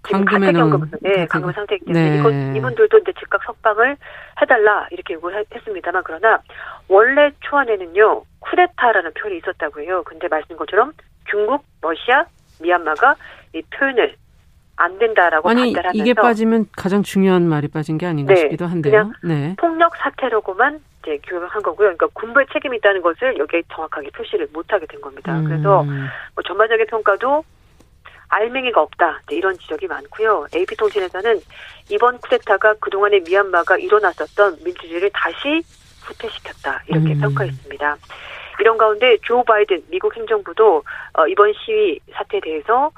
강금에 경금, 네, 강금 상태이기 때문에 네. 이것, 이분들도 이제 즉각 석방을 해달라 이렇게 요구를 했습니다만 그러나 원래 초안에는요 쿠데타라는 표현이 있었다고 해요. 근데 말씀 것처럼 중국, 러시아, 미얀마가 이 표현을 안 된다라고 아니 판단하면서 이게 빠지면 가장 중요한 말이 빠진 게 아닌가 네, 싶기도 한데요. 네. 폭력 사태로고만 이제 규명한 거고요. 그러니까 군부의 책임이 있다는 것을 여기에 정확하게 표시를 못하게 된 겁니다. 음. 그래서 뭐 전반적인 평가도 알맹이가 없다 이런 지적이 많고요. AP통신에서는 이번 쿠데타가 그동안의 미얀마가 일어났었던 민주주의를 다시 후퇴시켰다 이렇게 음. 평가했습니다. 이런 가운데 조 바이든 미국 행정부도 어, 이번 시위 사태에 대해서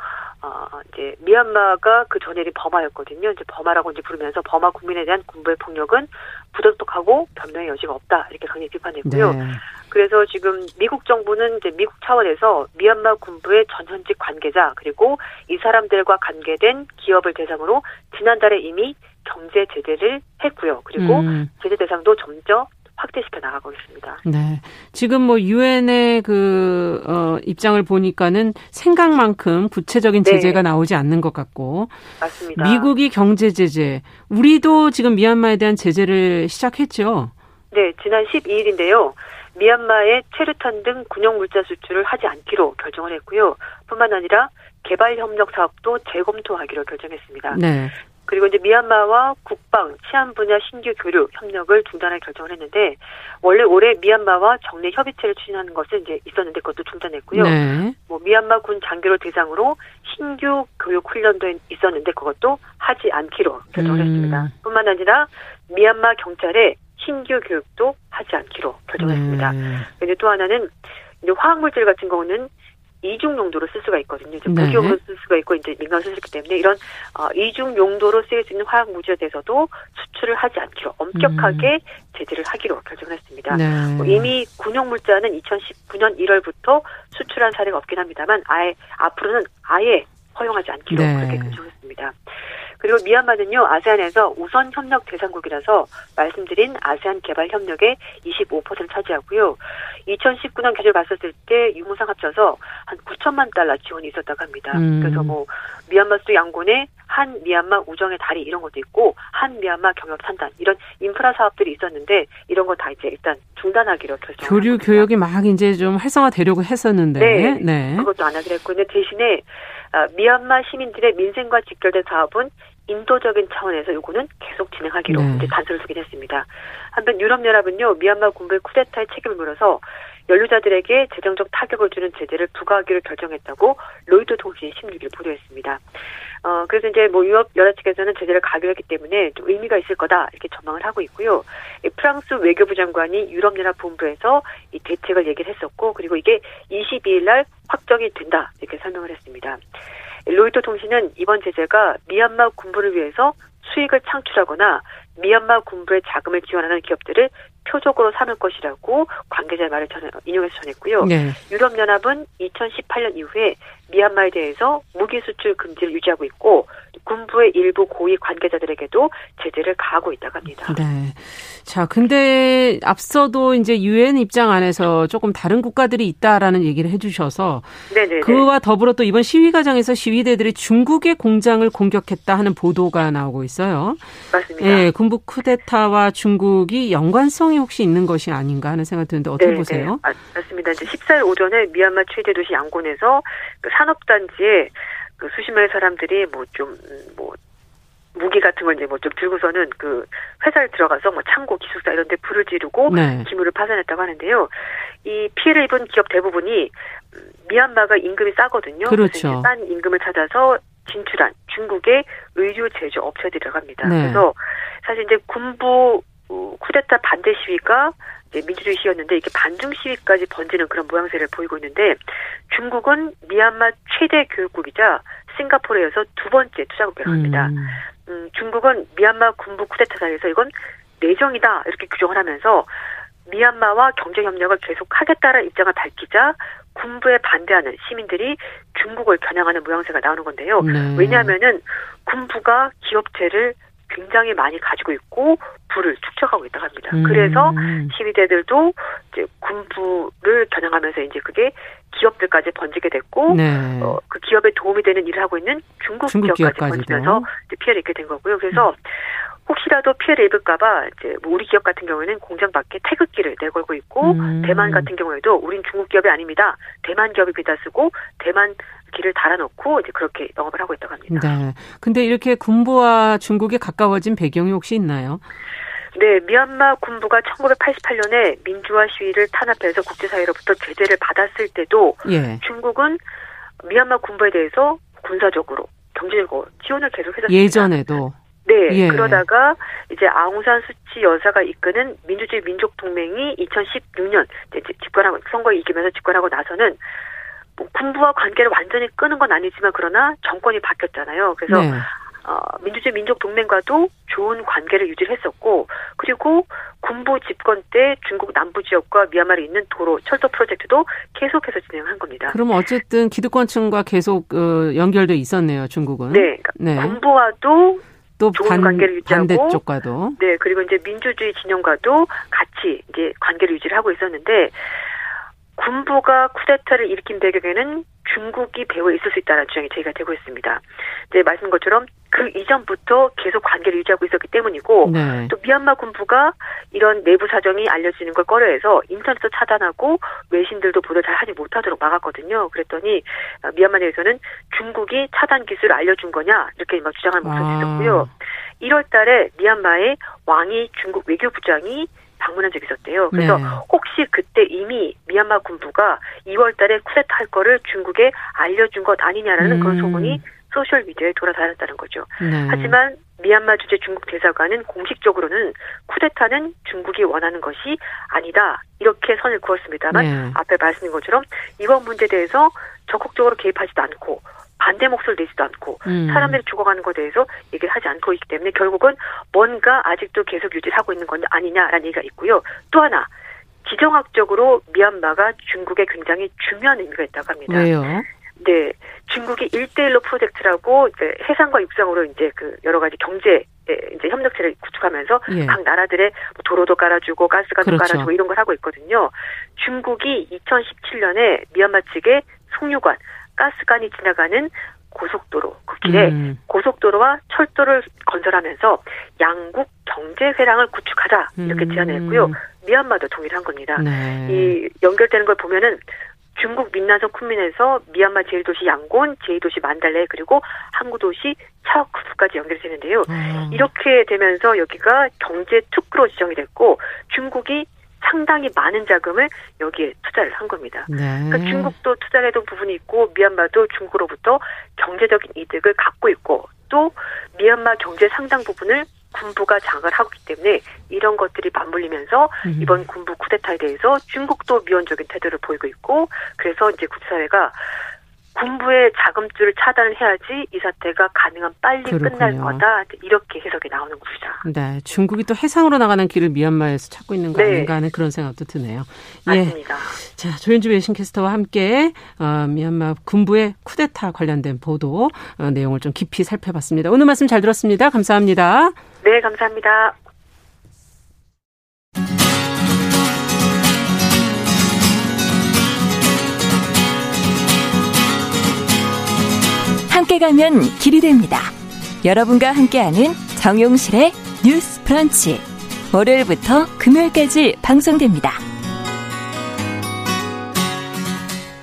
어, 이제 미얀마가 그 전에는 버마였거든요. 이제 버마라고 이제 부르면서 버마 국민에 대한 군부의 폭력은 부적격하고 변명의 여지가 없다 이렇게 강력히 비판했고요. 네. 그래서 지금 미국 정부는 이제 미국 차원에서 미얀마 군부의 전현직 관계자 그리고 이 사람들과 관계된 기업을 대상으로 지난달에 이미 경제 제재를 했고요. 그리고 음. 제재 대상도 점점 확대시켜 나가고 있습니다. 네. 지금 뭐 유엔의 그 어, 입장을 보니까는 생각만큼 구체적인 네. 제재가 네. 나오지 않는 것 같고 맞습니다. 미국이 경제 제재, 우리도 지금 미얀마에 대한 제재를 시작했죠. 네, 지난 12일인데요. 미얀마의 체류탄 등 군용 물자 수출을 하지 않기로 결정을 했고요. 뿐만 아니라 개발 협력 사업도 재검토하기로 결정했습니다. 네. 그리고 이제 미얀마와 국방, 치안 분야 신규 교류 협력을 중단할 결정을 했는데 원래 올해 미얀마와 정례 협의체를 추진하는 것은 이제 있었는데 그것도 중단했고요. 네. 뭐 미얀마 군 장교를 대상으로 신규 교육 훈련도 있었는데 그것도 하지 않기로 결정을 음. 했습니다. 뿐만 아니라 미얀마 경찰의 신규 교육도 하지 않기로 결정했습니다. 네. 그리고 또 하나는 이제 화학물질 같은 경우는 이중 용도로 쓸 수가 있거든요. 이제 네. 무기용으로 쓸 수가 있고 이제 민간 쓸수 있기 때문에 이런 어, 이중 용도로 쓰일 수 있는 화학 무기에 대해서도 수출을 하지 않기로 엄격하게 음. 제재를 하기로 결정을 했습니다. 네. 뭐 이미 군용 물자는 2019년 1월부터 수출한 사례가 없긴 합니다만 아예 앞으로는 아예 허용하지 않기로 네. 그렇게 결정했습니다. 그리고 미얀마는요 아세안에서 우선 협력 대상국이라서 말씀드린 아세안 개발 협력의 25%를 차지하고요. 2019년 계절 봤었을 때 유무상 합쳐서 한 9천만 달러 지원이 있었다고 합니다. 음. 그래서 뭐 미얀마 수 양곤의 한 미얀마 우정의 다리 이런 것도 있고 한 미얀마 경협 산단 이런 인프라 사업들이 있었는데 이런 거 다 이제 일단 중단하기로 결정. 교류 교역이 막 이제 좀 활성화되려고 했었는데 네, 네. 그것도 안 하기로 했고 근데 대신에 아, 미얀마 시민들의 민생과 직결된 사업은 인도적인 차원에서 요거는 계속 진행하기로 네. 이제 단서를 쓰긴 했습니다. 한편 유럽연합은요 미얀마 군부의 쿠데타의 책임을 물어서 연루자들에게 재정적 타격을 주는 제재를 부과하기로 결정했다고 로이드 통신이 16일 보도했습니다. 어, 그래서 이제 뭐 유럽 연합 측에서는 제재를 가기로 했기 때문에 좀 의미가 있을 거다 이렇게 전망을 하고 있고요. 프랑스 외교부 장관이 유럽연합 본부에서 이 대책을 얘기를 했었고 그리고 이게 22일 날 확정이 된다 이렇게 설명을 했습니다. 로이터 통신은 이번 제재가 미얀마 군부를 위해서 수익을 창출하거나 미얀마 군부의 자금을 지원하는 기업들을 표적으로 삼을 것이라고 관계자의 말을 전, 인용해서 전했고요. 네. 유럽연합은 2018년 이후에 미얀마에 대해서 무기 수출 금지를 유지하고 있고 군부의 일부 고위 관계자들에게도 제재를 가하고 있다고 합니다. 네. 자, 근데 앞서도 이제 유엔 입장 안에서 조금 다른 국가들이 있다라는 얘기를 해주셔서 네네 그와 더불어 또 이번 시위 과정에서 시위대들이 중국의 공장을 공격했다 하는 보도가 나오고 있어요. 맞습니다. 예, 군부 쿠데타와 중국이 연관성이 혹시 있는 것이 아닌가 하는 생각 드는데 어떻게 네네. 보세요? 아, 맞습니다. 이제 14일 오전에 미얀마 최대 도시 양곤에서 그 산업단지에 그 수십 명의 사람들이 뭐 좀뭐 뭐 무기 같은 걸 이제 뭐 좀 들고서는 그 회사에 들어가서 뭐 창고 기숙사 이런 데 불을 지르고 네. 기물을 파손했다고 하는데요. 이 피해를 입은 기업 대부분이 미얀마가 임금이 싸거든요. 그렇죠. 싼 임금을 찾아서 진출한 중국의 의류 제조 업체들이라고 합니다. 네. 그래서 사실 이제 군부 어, 쿠데타 반대 시위가 민주주의 시위였는데 이게 반중 시위까지 번지는 그런 모양새를 보이고 있는데 중국은 미얀마 최대 교육국이자 싱가포르에 이어서 두 번째 투자국이라고 합니다. 음. 음, 중국은 미얀마 군부 쿠데타 사이에서 이건 내정이다 이렇게 규정을 하면서 미얀마와 경제 협력을 계속하겠다는 입장을 밝히자 군부에 반대하는 시민들이 중국을 겨냥하는 모양새가 나오는 건데요. 네. 왜냐하면은 군부가 기업체를 굉장히 많이 가지고 있고 부를 축적하고 있다고 합니다. 음. 그래서 시위대들도 이제 군부를 겨냥하면서 이제 그게 기업들까지 번지게 됐고 네. 어, 그 기업에 도움이 되는 일을 하고 있는 중국, 중국 기업까지 번지면서 피해를 입게 된 거고요. 그래서 음. 혹시라도 피해를 입을까봐 이제 뭐 우리 기업 같은 경우에는 공장 밖에 태극기를 내걸고 있고 음. 대만 같은 경우에도 우린 중국 기업이 아닙니다. 대만 기업이 비다 쓰고 대만 길을 달아놓고 이제 그렇게 영업을 하고 있다고 합니다. 네. 근데 이렇게 군부와 중국에 가까워진 배경이 혹시 있나요? 네, 미얀마 군부가 1988년에 민주화 시위를 탄압해서 국제사회로부터 제재를 받았을 때도 예. 중국은 미얀마 군부에 대해서 군사적으로 경제적으로 지원을 계속했었습니다. 예전에도 네, 예. 그러다가 이제 아웅산 수치 여사가 이끄는 민주주의 민족 동맹이 2016년 집권하고 선거에 이기면서 집권하고 나서는 뭐 군부와 관계를 완전히 끊은 건 아니지만 그러나 정권이 바뀌었잖아요. 그래서 네. 어, 민주주의 민족 동맹과도 좋은 관계를 유지했었고 그리고 군부 집권 때 중국 남부 지역과 미얀마에 있는 도로 철도 프로젝트도 계속해서 진행한 겁니다. 그럼 어쨌든 기득권층과 계속 어, 연결돼 있었네요, 중국은. 네, 그러니까 네. 군부와도 또 좋은 반, 관계를 유지하고 반대쪽과도 네 그리고 이제 민주주의 진영과도 같이 이제 관계를 유지를 하고 있었는데 군부가 쿠데타를 일으킨 배경에는 중국이 배후에 있을 수 있다는 주장이 제기가 되고 있습니다. 이제 말씀 것처럼 그 이전부터 계속 관계를 유지하고 있었기 때문이고 네. 또 미얀마 군부가 이런 내부 사정이 알려지는 걸 꺼려해서 인터넷도 차단하고 외신들도 보도 잘 하지 못하도록 막았거든요. 그랬더니 어, 미얀마 내에서는 중국이 차단 기술을 알려준 거냐 이렇게 막 주장하는 목소리 아. 있었고요. 1월 달에 미얀마의 왕이 중국 외교부장이 방문한 적이 있었대요. 그래서 네. 혹시 그때 이미 미얀마 군부가 2월 달에 쿠데타 할 거를 중국에 알려준 것 아니냐라는 음. 그런 소문이 소셜 미디어에 돌아다녔다는 거죠. 네. 하지만 미얀마 주재 중국 대사관은 공식적으로는 쿠데타는 중국이 원하는 것이 아니다 이렇게 선을 그었습니다만 네. 앞에 말씀인 것처럼 이번 문제에 대해서 적극적으로 개입하지도 않고 반대 목소리를 내지도 않고 음. 사람들이 죽어가는 것에 대해서 얘기를 하지 않고 있기 때문에 결국은 뭔가 아직도 계속 유지하고 있는 건 아니냐라는 얘기가 있고요. 또 하나 지정학적으로 미얀마가 중국에 굉장히 중요한 의미가 있다고 합니다. 왜요? 네, 중국이 일대일로 프로젝트라고 이제 해상과 육상으로 이제 그 여러 가지 경제 이제 협력체를 구축하면서 예. 각 나라들의 뭐 도로도 깔아주고 가스관도 그렇죠. 깔아주고 이런 걸 하고 있거든요. 중국이 2017년에 미얀마 측에 송유관 가스관이 지나가는 고속도로 그 길에 음. 고속도로와 철도를 건설하면서 양국 경제 회랑을 구축하자 이렇게 제안을 했고요. 음. 미얀마도 동의를 한 겁니다. 네. 이 연결되는 걸 보면은 중국 민나성 쿤민에서 미얀마 제1도시 양곤, 제2도시 만달레 그리고 항구 도시 차오쿠스까지 연결되는데요. 음. 이렇게 되면서 여기가 경제 특구로 지정이 됐고 중국이 상당히 많은 자금을 여기에 투자를 한 겁니다. 네. 그러니까 중국도 투자를 해둔 부분이 있고 미얀마도 중국으로부터 경제적인 이득을 갖고 있고 또 미얀마 경제 상당 부분을 군부가 장을 하고 있기 때문에 이런 것들이 맞물리면서 음. 이번 군부 쿠데타에 대해서 중국도 미온적인 태도를 보이고 있고 그래서 이제 국제사회가 군부의 자금줄을 차단을 해야지 이 사태가 가능한 빨리 그렇군요. 끝날 거다 이렇게 해석이 나오는 겁니다. 네, 중국이 또 해상으로 나가는 길을 미얀마에서 찾고 있는 거 네. 아닌가 하는 그런 생각도 드네요. 예. 맞습니다. 예. 자, 조현주 외신캐스터와 함께 어, 미얀마 군부의 쿠데타 관련된 보도 어, 내용을 좀 깊이 살펴봤습니다. 오늘 말씀 잘 들었습니다. 감사합니다. 네, 감사합니다. 함께 가면 길이 됩니다. 여러분과 함께하는 정용실의 뉴스 프런치. 월요일부터 금요일까지 방송됩니다.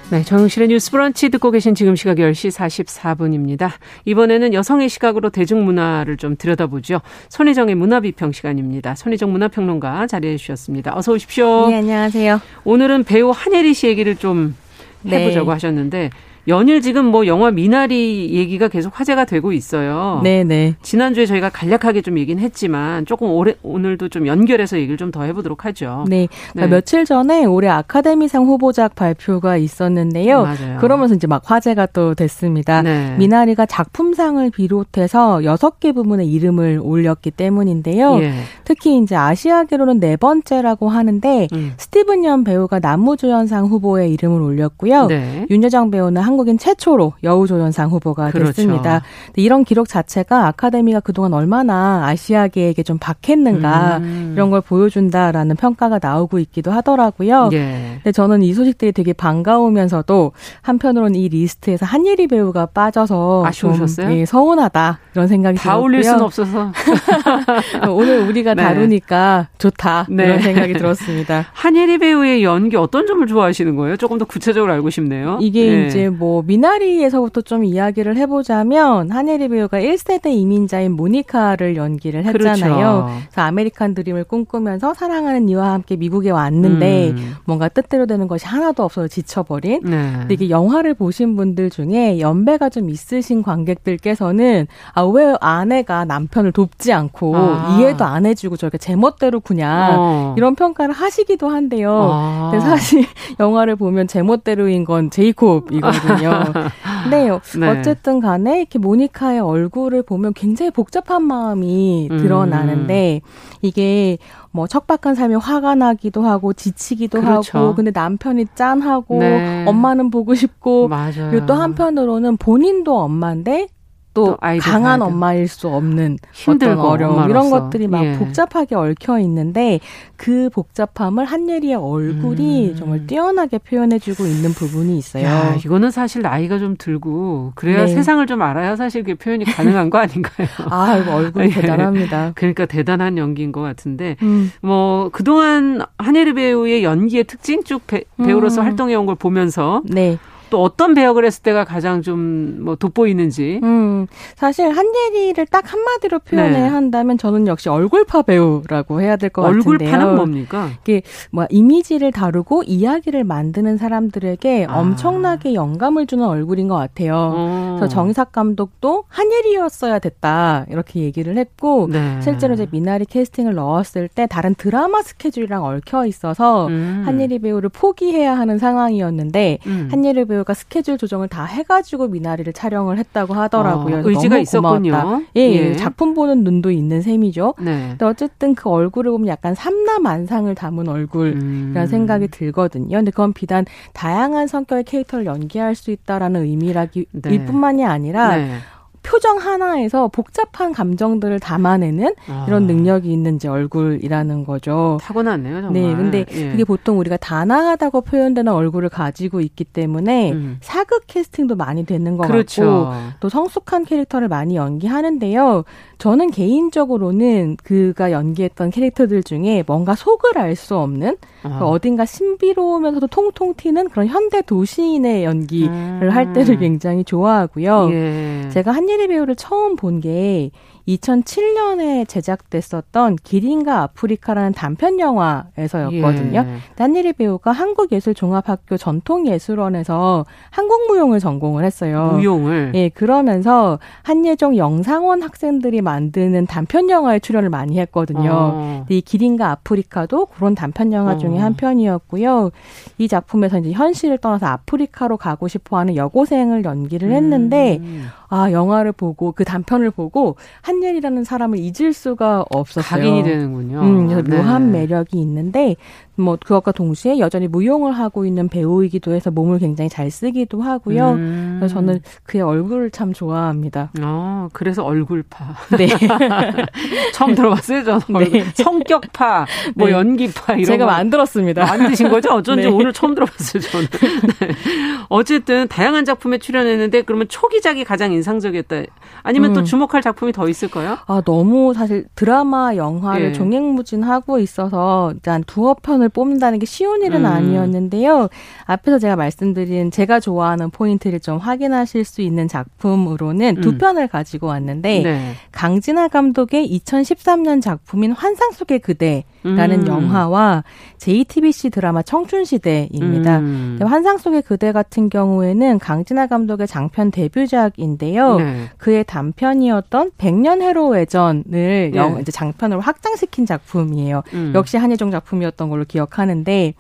네, 정영실의 뉴스 브런치 듣고 계신 지금 시각 10시 44분입니다. 이번에는 여성의 시각으로 대중문화를 좀 들여다보죠. 손희정의 문화비평 시간입니다. 손희정 문화평론가 자리해 주셨습니다. 어서 오십시오. 네, 안녕하세요. 오늘은 배우 한예리 씨 얘기를 좀 네. 해보자고 네. 하셨는데 연일 지금 뭐 영화 미나리 얘기가 계속 화제가 되고 있어요. 네, 네. 지난주에 저희가 간략하게 좀 얘기는 했지만 조금 오래, 오늘도 좀 연결해서 얘기를 좀 더 해보도록 하죠. 네. 네. 며칠 전에 올해 아카데미상 후보작 발표가 있었는데요. 맞아요. 그러면서 이제 막 화제가 또 됐습니다. 네. 미나리가 작품상을 비롯해서 여섯 개 부문에 이름을 올렸기 때문인데요. 예. 특히 이제 아시아계로는 네 번째라고 하는데 음. 스티븐 연 배우가 남무주연상 후보에 이름을 올렸고요. 네. 윤여정 배우는 한국 한국인 최초로 여우조연상 후보가 그렇죠. 됐습니다. 이런 기록 자체가 아카데미가 그동안 얼마나 아시아계에게 좀 박했는가 음. 이런 걸 보여준다라는 평가가 나오고 있기도 하더라고요. 예. 근데 저는 이 소식들이 되게 반가우면서도 한편으로는 이 리스트에서 한예리 배우가 빠져서 아쉬우셨어요? 좀, 예, 서운하다 이런 생각이 다 들었고요. 올릴 수는 없어서 오늘 우리가 네. 다루니까 좋다 네. 이런 생각이 들었습니다. 한예리 배우의 연기 어떤 점을 좋아하시는 거예요? 조금 더 구체적으로 알고 싶네요. 이게 네. 이제 뭐뭐 미나리에서부터 좀 이야기를 해보자면 한예리 배우가 1세대 이민자인 모니카를 연기를 했잖아요. 그렇죠. 그래서 아메리칸 드림을 꿈꾸면서 사랑하는 이와 함께 미국에 왔는데 음. 뭔가 뜻대로 되는 것이 하나도 없어서 지쳐버린. 네. 근데 이게 영화를 보신 분들 중에 연배가 좀 있으신 관객들께서는 아 왜 아내가 남편을 돕지 않고 아. 이해도 안 해주고 저렇게 제멋대로 그냥 어. 이런 평가를 하시기도 한데요. 아. 근데 사실 영화를 보면 제멋대로인 건 제이콥이거든요. 있거든요. 네, 네, 어쨌든 간에 이렇게 모니카의 얼굴을 보면 굉장히 복잡한 마음이 음. 드러나는데 이게 뭐 척박한 삶에 화가 나기도 하고 지치기도 그렇죠. 하고 근데 남편이 짠하고 네. 엄마는 보고 싶고 맞아요. 그리고 또 한편으로는 본인도 엄마인데 또, 또 강한 엄마일 수 없는 어떤 어려움. 이런 것들이 막 예. 복잡하게 얽혀 있는데 그 복잡함을 한예리의 얼굴이 음. 정말 뛰어나게 표현해주고 있는 부분이 있어요. 야, 이거는 사실 나이가 좀 들고 그래야 네. 세상을 좀 알아야 사실 그 표현이 가능한 거 아닌가요? 아, 이거 얼굴이 예. 대단합니다. 그러니까 대단한 연기인 것 같은데 음. 뭐 그동안 한예리 배우의 연기의 특징 쭉 배, 우로서 음. 활동해온 걸 보면서 네. 또 어떤 배역을 했을 때가 가장 좀 뭐 돋보이는지. 음, 사실 한예리를 딱 한마디로 표현을 네. 한다면 저는 역시 얼굴파 배우라고 해야 될 것 같은데요. 얼굴파는 뭡니까? 이게 뭐 이미지를 다루고 이야기를 만드는 사람들에게 아. 엄청나게 영감을 주는 얼굴인 것 같아요. 어. 그래서 정희삭 감독도 한예리였어야 됐다 이렇게 얘기를 했고 네. 실제로 이제 미나리 캐스팅을 넣었을 때 다른 드라마 스케줄이랑 얽혀 있어서 음. 한예리 배우를 포기해야 하는 상황이었는데 음. 한예리 배우 배우가 스케줄 조정을 다 해가지고 미나리를 촬영을 했다고 하더라고요. 어, 의지가 있었군요. 예, 예, 작품 보는 눈도 있는 셈이죠. 네. 근데 어쨌든 그 얼굴을 보면 약간 삼라만상을 담은 얼굴이라는 음. 생각이 들거든요. 근데 그건 비단 다양한 성격의 캐릭터를 연기할 수 있다라는 의미라기 네. 일 뿐만이 아니라 네. 표정 하나에서 복잡한 감정들을 담아내는 아. 이런 능력이 있는 지 얼굴이라는 거죠. 타고났네요, 정말. 네, 근데 예. 그게 보통 우리가 단아하다고 표현되는 얼굴을 가지고 있기 때문에 음. 사극 캐스팅도 많이 되는 것 그렇죠. 같고 또 성숙한 캐릭터를 많이 연기하는데요. 저는 개인적으로는 그가 연기했던 캐릭터들 중에 뭔가 속을 알 수 없는 아. 그 어딘가 신비로우면서도 통통 튀는 그런 현대 도시인의 연기를 음. 할 때를 굉장히 좋아하고요. 예. 제가 한예리 배우를 처음 본 게 2007년에 제작됐었던 기린과 아프리카라는 단편 영화에서였거든요. 예. 한예리 배우가 한국예술종합학교 전통예술원에서 한국무용을 전공을 했어요. 무용을? 예, 그러면서 한예종 영상원 학생들이 만드는 단편 영화에 출연을 많이 했거든요. 어. 이 기린과 아프리카도 그런 단편 영화 중에 어. 한 편이었고요. 이 작품에서 이제 현실을 떠나서 아프리카로 가고 싶어하는 여고생을 연기를 했는데 음. 아 영화를 보고 그 단편을 보고 한예리라는 사람을 잊을 수가 없었어요. 각인이 되는군요. 음, 그래서 묘한 네. 매력이 있는데 뭐 그것과 동시에 여전히 무용을 하고 있는 배우이기도 해서 몸을 굉장히 잘 쓰기도 하고요. 음. 그래서 저는 그의 얼굴을 참 좋아합니다. 아, 그래서 얼굴파. 네. 처음 들어봤어요, 저는. 네. 성격파, 뭐 네. 연기파 이런 제가 거. 만들었습니다. 만드신 거죠? 어쩐지 네. 오늘 처음 들어봤어요, 저는. 네. 어쨌든 다양한 작품에 출연했는데 그러면 초기작이 가장 인상적이었다. 아니면 음. 또 주목할 작품이 더 있을까요? 아, 너무 사실 드라마, 영화를 예. 종횡무진하고 있어서 일단 두어 편을 뽑는다는 게 쉬운 일은 음. 아니었는데요. 앞에서 제가 말씀드린 제가 좋아하는 포인트를 좀 확인하실 수 있는 작품으로는 두 음. 편을 가지고 왔는데 네. 강진아 감독의 2013년 작품인 환상 속의 그대 라는 음. 영화와 JTBC 드라마 청춘시대입니다. 음. 환상 속의 그대 같은 경우에는 강진아 감독의 장편 데뷔작인데요. 네. 그의 단편이었던 백년 해로 외전을 네. 영, 이제 장편으로 확장시킨 작품이에요. 음. 역시 한예종 작품이었던 걸로 기억하는데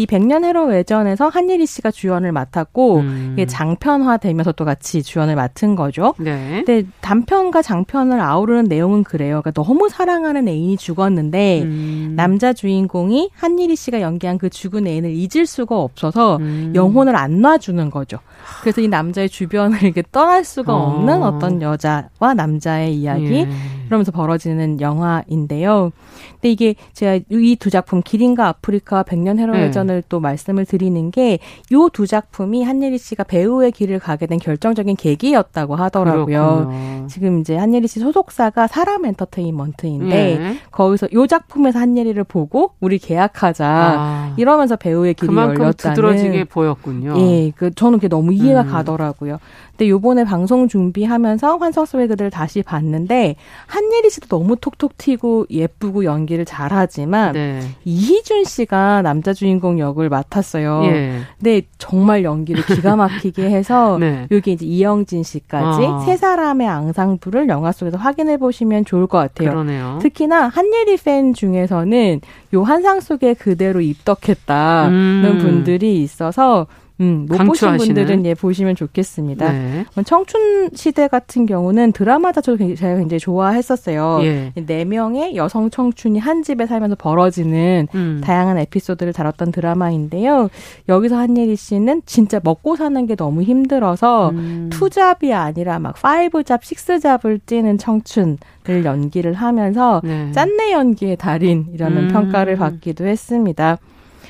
이 백년 해로 외전에서 한예리 씨가 주연을 맡았고 음. 이게 장편화되면서 또 같이 주연을 맡은 거죠. 네. 근데 단편과 장편을 아우르는 내용은 그래요. 그러니까 너무 사랑하는 애인이 죽었는데 음. 남자 주인공이 한예리 씨가 연기한 그 죽은 애인을 잊을 수가 없어서 음. 영혼을 안 놔주는 거죠. 그래서 이 남자의 주변을 이렇게 떠날 수가 없는 어. 떤 여자와 남자의 이야기 예. 이러면서 벌어지는 영화인데요. 근데 이게 제가 이 두 작품 기린과 아프리카와 백년 해로회전 을 네. 또 말씀을 드리는 게 요 두 작품이 한예리 씨가 배우의 길을 가게 된 결정적인 계기였다고 하더라고요. 그렇군요. 지금 이제 한예리 씨 소속사가 사람 엔터테인먼트인데 네. 거기서 요 작품에서 한예리를 보고 우리 계약하자 아. 이러면서 배우의 길이 그만큼 열렸다는 두드러지게 보였군요. 예, 그 저는 그게 너무 이해가 음. 가더라고요. 근데 요번에 방송 준비하면서 환성 속의 그들을 다시 봤는데 한예리 씨도 너무 톡톡 튀고 예쁘고 연기를 잘하지만 네. 이희준 씨가 남자 주인공 역을 맡았어요. 예. 근데 정말 연기를 기가 막히게 해서 네. 여기 이제 이영진 씨까지 아. 세 사람의 앙상블을 영화 속에서 확인해 보시면 좋을 것 같아요. 그러네요. 특히나 한예리 팬 중에서는 요 환상 속에 그대로 입덕했다는 음. 분들이 있어서 음, 못 보신 분들은 예 보시면 좋겠습니다. 네. 청춘 시대 같은 경우는 드라마 자체도 제가 굉장히 좋아했었어요. 예. 네 명의 여성 청춘이 한 집에 살면서 벌어지는 음. 다양한 에피소드를 다뤘던 드라마인데요. 여기서 한예리 씨는 진짜 먹고 사는 게 너무 힘들어서 음. 투잡이 아니라 막 five job, six job을 뛰는 청춘을 연기를 하면서 네. 짠내 연기의 달인이라는 음. 평가를 받기도 했습니다.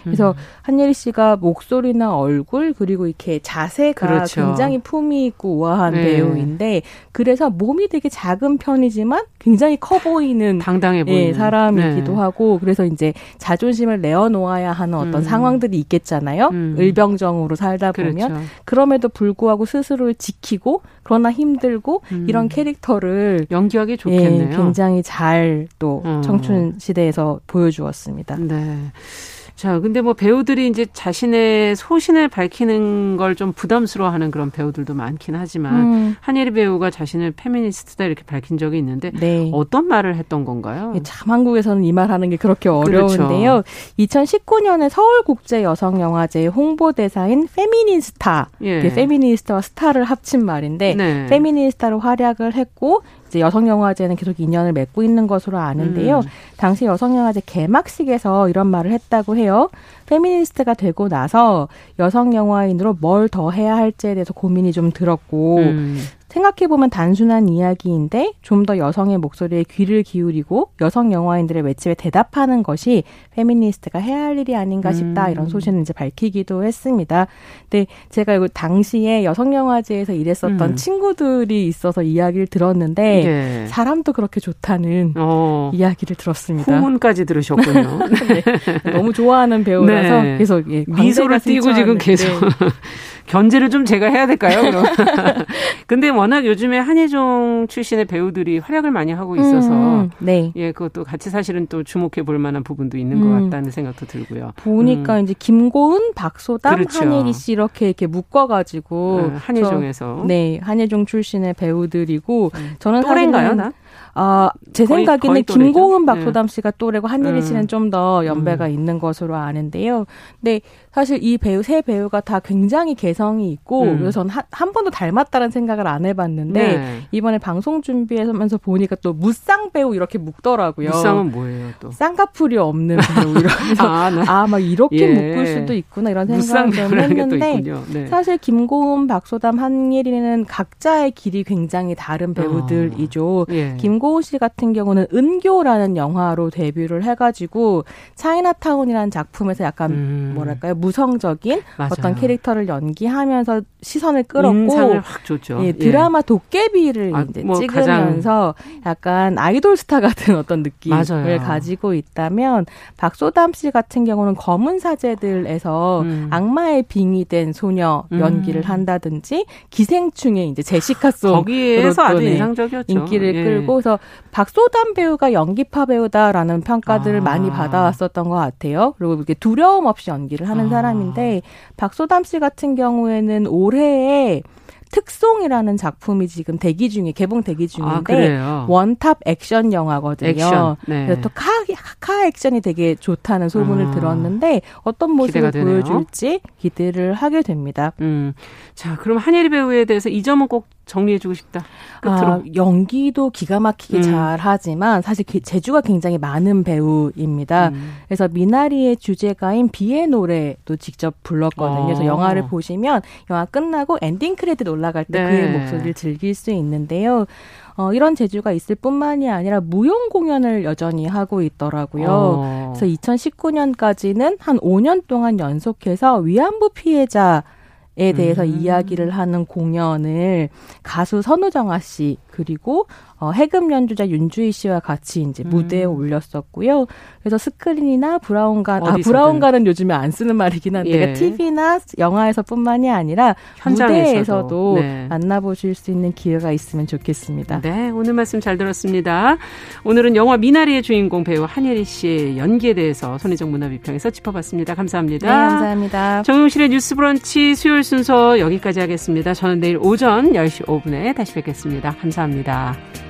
그래서 음. 한예리 씨가 목소리나 얼굴 그리고 이렇게 자세가 그렇죠. 굉장히 품이 있고 우아한 네. 배우인데 그래서 몸이 되게 작은 편이지만 굉장히 커 보이는 당당해 보이는 예, 사람이기도 네. 하고 그래서 이제 자존심을 내어놓아야 하는 어떤 음. 상황들이 있겠잖아요. 음. 을병정으로 살다 보면 그렇죠. 그럼에도 불구하고 스스로를 지키고 그러나 힘들고 음. 이런 캐릭터를 연기하기 좋겠네요. 예, 굉장히 잘또 어. 청춘 시대에서 보여주었습니다. 네. 자, 근데 뭐 배우들이 이제 자신의 소신을 밝히는 걸 좀 부담스러워하는 그런 배우들도 많긴 하지만 음. 한예리 배우가 자신을 페미니스트다 이렇게 밝힌 적이 있는데 네. 어떤 말을 했던 건가요? 예, 참 한국에서는 이 말 하는 게 그렇게 어려운데요. 그렇죠. 2019년에 서울국제여성영화제 홍보대사인 페미니스타, 예. 페미니스트와 스타를 합친 말인데 네. 페미니스타로 활약을 했고 이제 여성영화제는 계속 인연을 맺고 있는 것으로 아는데요. 음. 당시 여성영화제 개막식에서 이런 말을 했다고 해요. 페미니스트가 되고 나서 여성 영화인으로 뭘 더 해야 할지에 대해서 고민이 좀 들었고 음. 생각해보면 단순한 이야기인데 좀 더 여성의 목소리에 귀를 기울이고 여성 영화인들의 외침에 대답하는 것이 페미니스트가 해야 할 일이 아닌가 싶다 음. 이런 소신을 이제 밝히기도 했습니다. 근데 제가 이거 당시에 여성 영화제에서 일했었던 음. 친구들이 있어서 이야기를 들었는데 네. 사람도 그렇게 좋다는 어. 이야기를 들었습니다. 후문까지 들으셨군요. 네. 너무 좋아하는 배우라서 네. 계속 예, 미소를 띄고 지금 계속 네. 견제를 좀 제가 해야 될까요? 그럼. 근데 워낙 요즘에 한예종 출신의 배우들이 활약을 많이 하고 있어서 음, 네. 예, 그것도 같이 사실은 또 주목해 볼 만한 부분도 있는 것 음. 같다는 생각도 들고요. 보니까 음. 이제 김고은, 박소담, 그렇죠. 한예리 씨 이렇게 이렇게 묶어 가지고 네, 한예종에서 네, 한예종 출신의 배우들이고 음. 저는 또래인가요, 나? 아, 제 거의, 생각에는 거의 김고은, 박소담 네. 씨가 또래고 한예리 씨는 음. 좀더 연배가 음. 있는 것으로 아는데요. 근데 사실 이 배우 세 배우가 다 굉장히 개성이 있고 음. 그래서 한, 한 번도 닮았다는 생각을 안 해봤는데 네. 이번에 방송 준비하면서 보니까 또 무쌍 배우 이렇게 묶더라고요. 무쌍은 뭐예요 또? 쌍꺼풀이 없는 배우 이러면서 아막 아, 이렇게 예. 묶을 수도 있구나 이런 생각을 좀 했는데 네. 사실 김고은, 박소담, 한예리는 각자의 길이 굉장히 다른 배우들이죠. 어. 예. 김 김고은 씨 같은 경우는 은교라는 영화로 데뷔를 해가지고 차이나타운이라는 작품에서 약간 음. 뭐랄까요 무성적인 맞아요. 어떤 캐릭터를 연기하면서 시선을 끌었고 확 줬죠. 예, 드라마 예. 도깨비를 아, 이제 뭐 찍으면서 약간 아이돌 스타 같은 어떤 느낌을 맞아요. 가지고 있다면 박소담 씨 같은 경우는 검은 사제들에서 음. 악마의 빙이 된 소녀 음. 연기를 한다든지 기생충의 이제 제시카 송 거기에서 아주 인상적이었죠. 인기를 예. 끌고 그래서 박소담 배우가 연기파 배우다라는 평가들을 아. 많이 받아왔었던 것 같아요. 그리고 이렇게 두려움 없이 연기를 하는 아. 사람인데 박소담 씨 같은 경우에는 올해에 특송이라는 작품이 지금 대기 중에 개봉 대기 중인데 아, 원탑 액션 영화거든요. 액션. 네. 그래서 또 카, 카 액션이 되게 좋다는 소문을 아, 들었는데 어떤 모습을 보여줄지 기대를 하게 됩니다. 음. 자, 그럼 한예리 배우에 대해서 이 점은 꼭 정리해주고 싶다. 끝으로. 아, 연기도 기가 막히게 음. 잘 하지만 사실 재주가 굉장히 많은 배우입니다. 음. 그래서 미나리의 주제가인 비의 노래도 직접 불렀거든요. 어. 그래서 영화를 보시면 영화 끝나고 엔딩 크레딧 올라 갈 때 네. 그의 목소리를 즐길 수 있는데요. 어, 이런 재주가 있을 뿐만이 아니라 무용 공연을 여전히 하고 있더라고요. 어. 그래서 2019년까지는 한 5년 동안 연속해서 위안부 피해자 에 대해서 음. 이야기를 하는 공연을 가수 선우정아 씨 그리고 어, 해금 연주자 윤주희 씨와 같이 이제 무대에 음. 올렸었고요. 그래서 스크린이나 브라운관, 아, 브라운관은 요즘에 안 쓰는 말이긴 한데, 예. 그러니까 TV나 영화에서뿐만이 아니라 현장에서도. 무대에서도 네. 만나보실 수 있는 기회가 있으면 좋겠습니다. 네, 오늘 말씀 잘 들었습니다. 오늘은 영화 미나리의 주인공 배우 한예리 씨의 연기에 대해서 손희정 문화비평에서 짚어봤습니다. 감사합니다. 네, 감사합니다. 정용실의 뉴스 브런치 수요일 순서 여기까지 하겠습니다. 저는 내일 오전 10시 5분에 다시 뵙겠습니다. 감사합니다.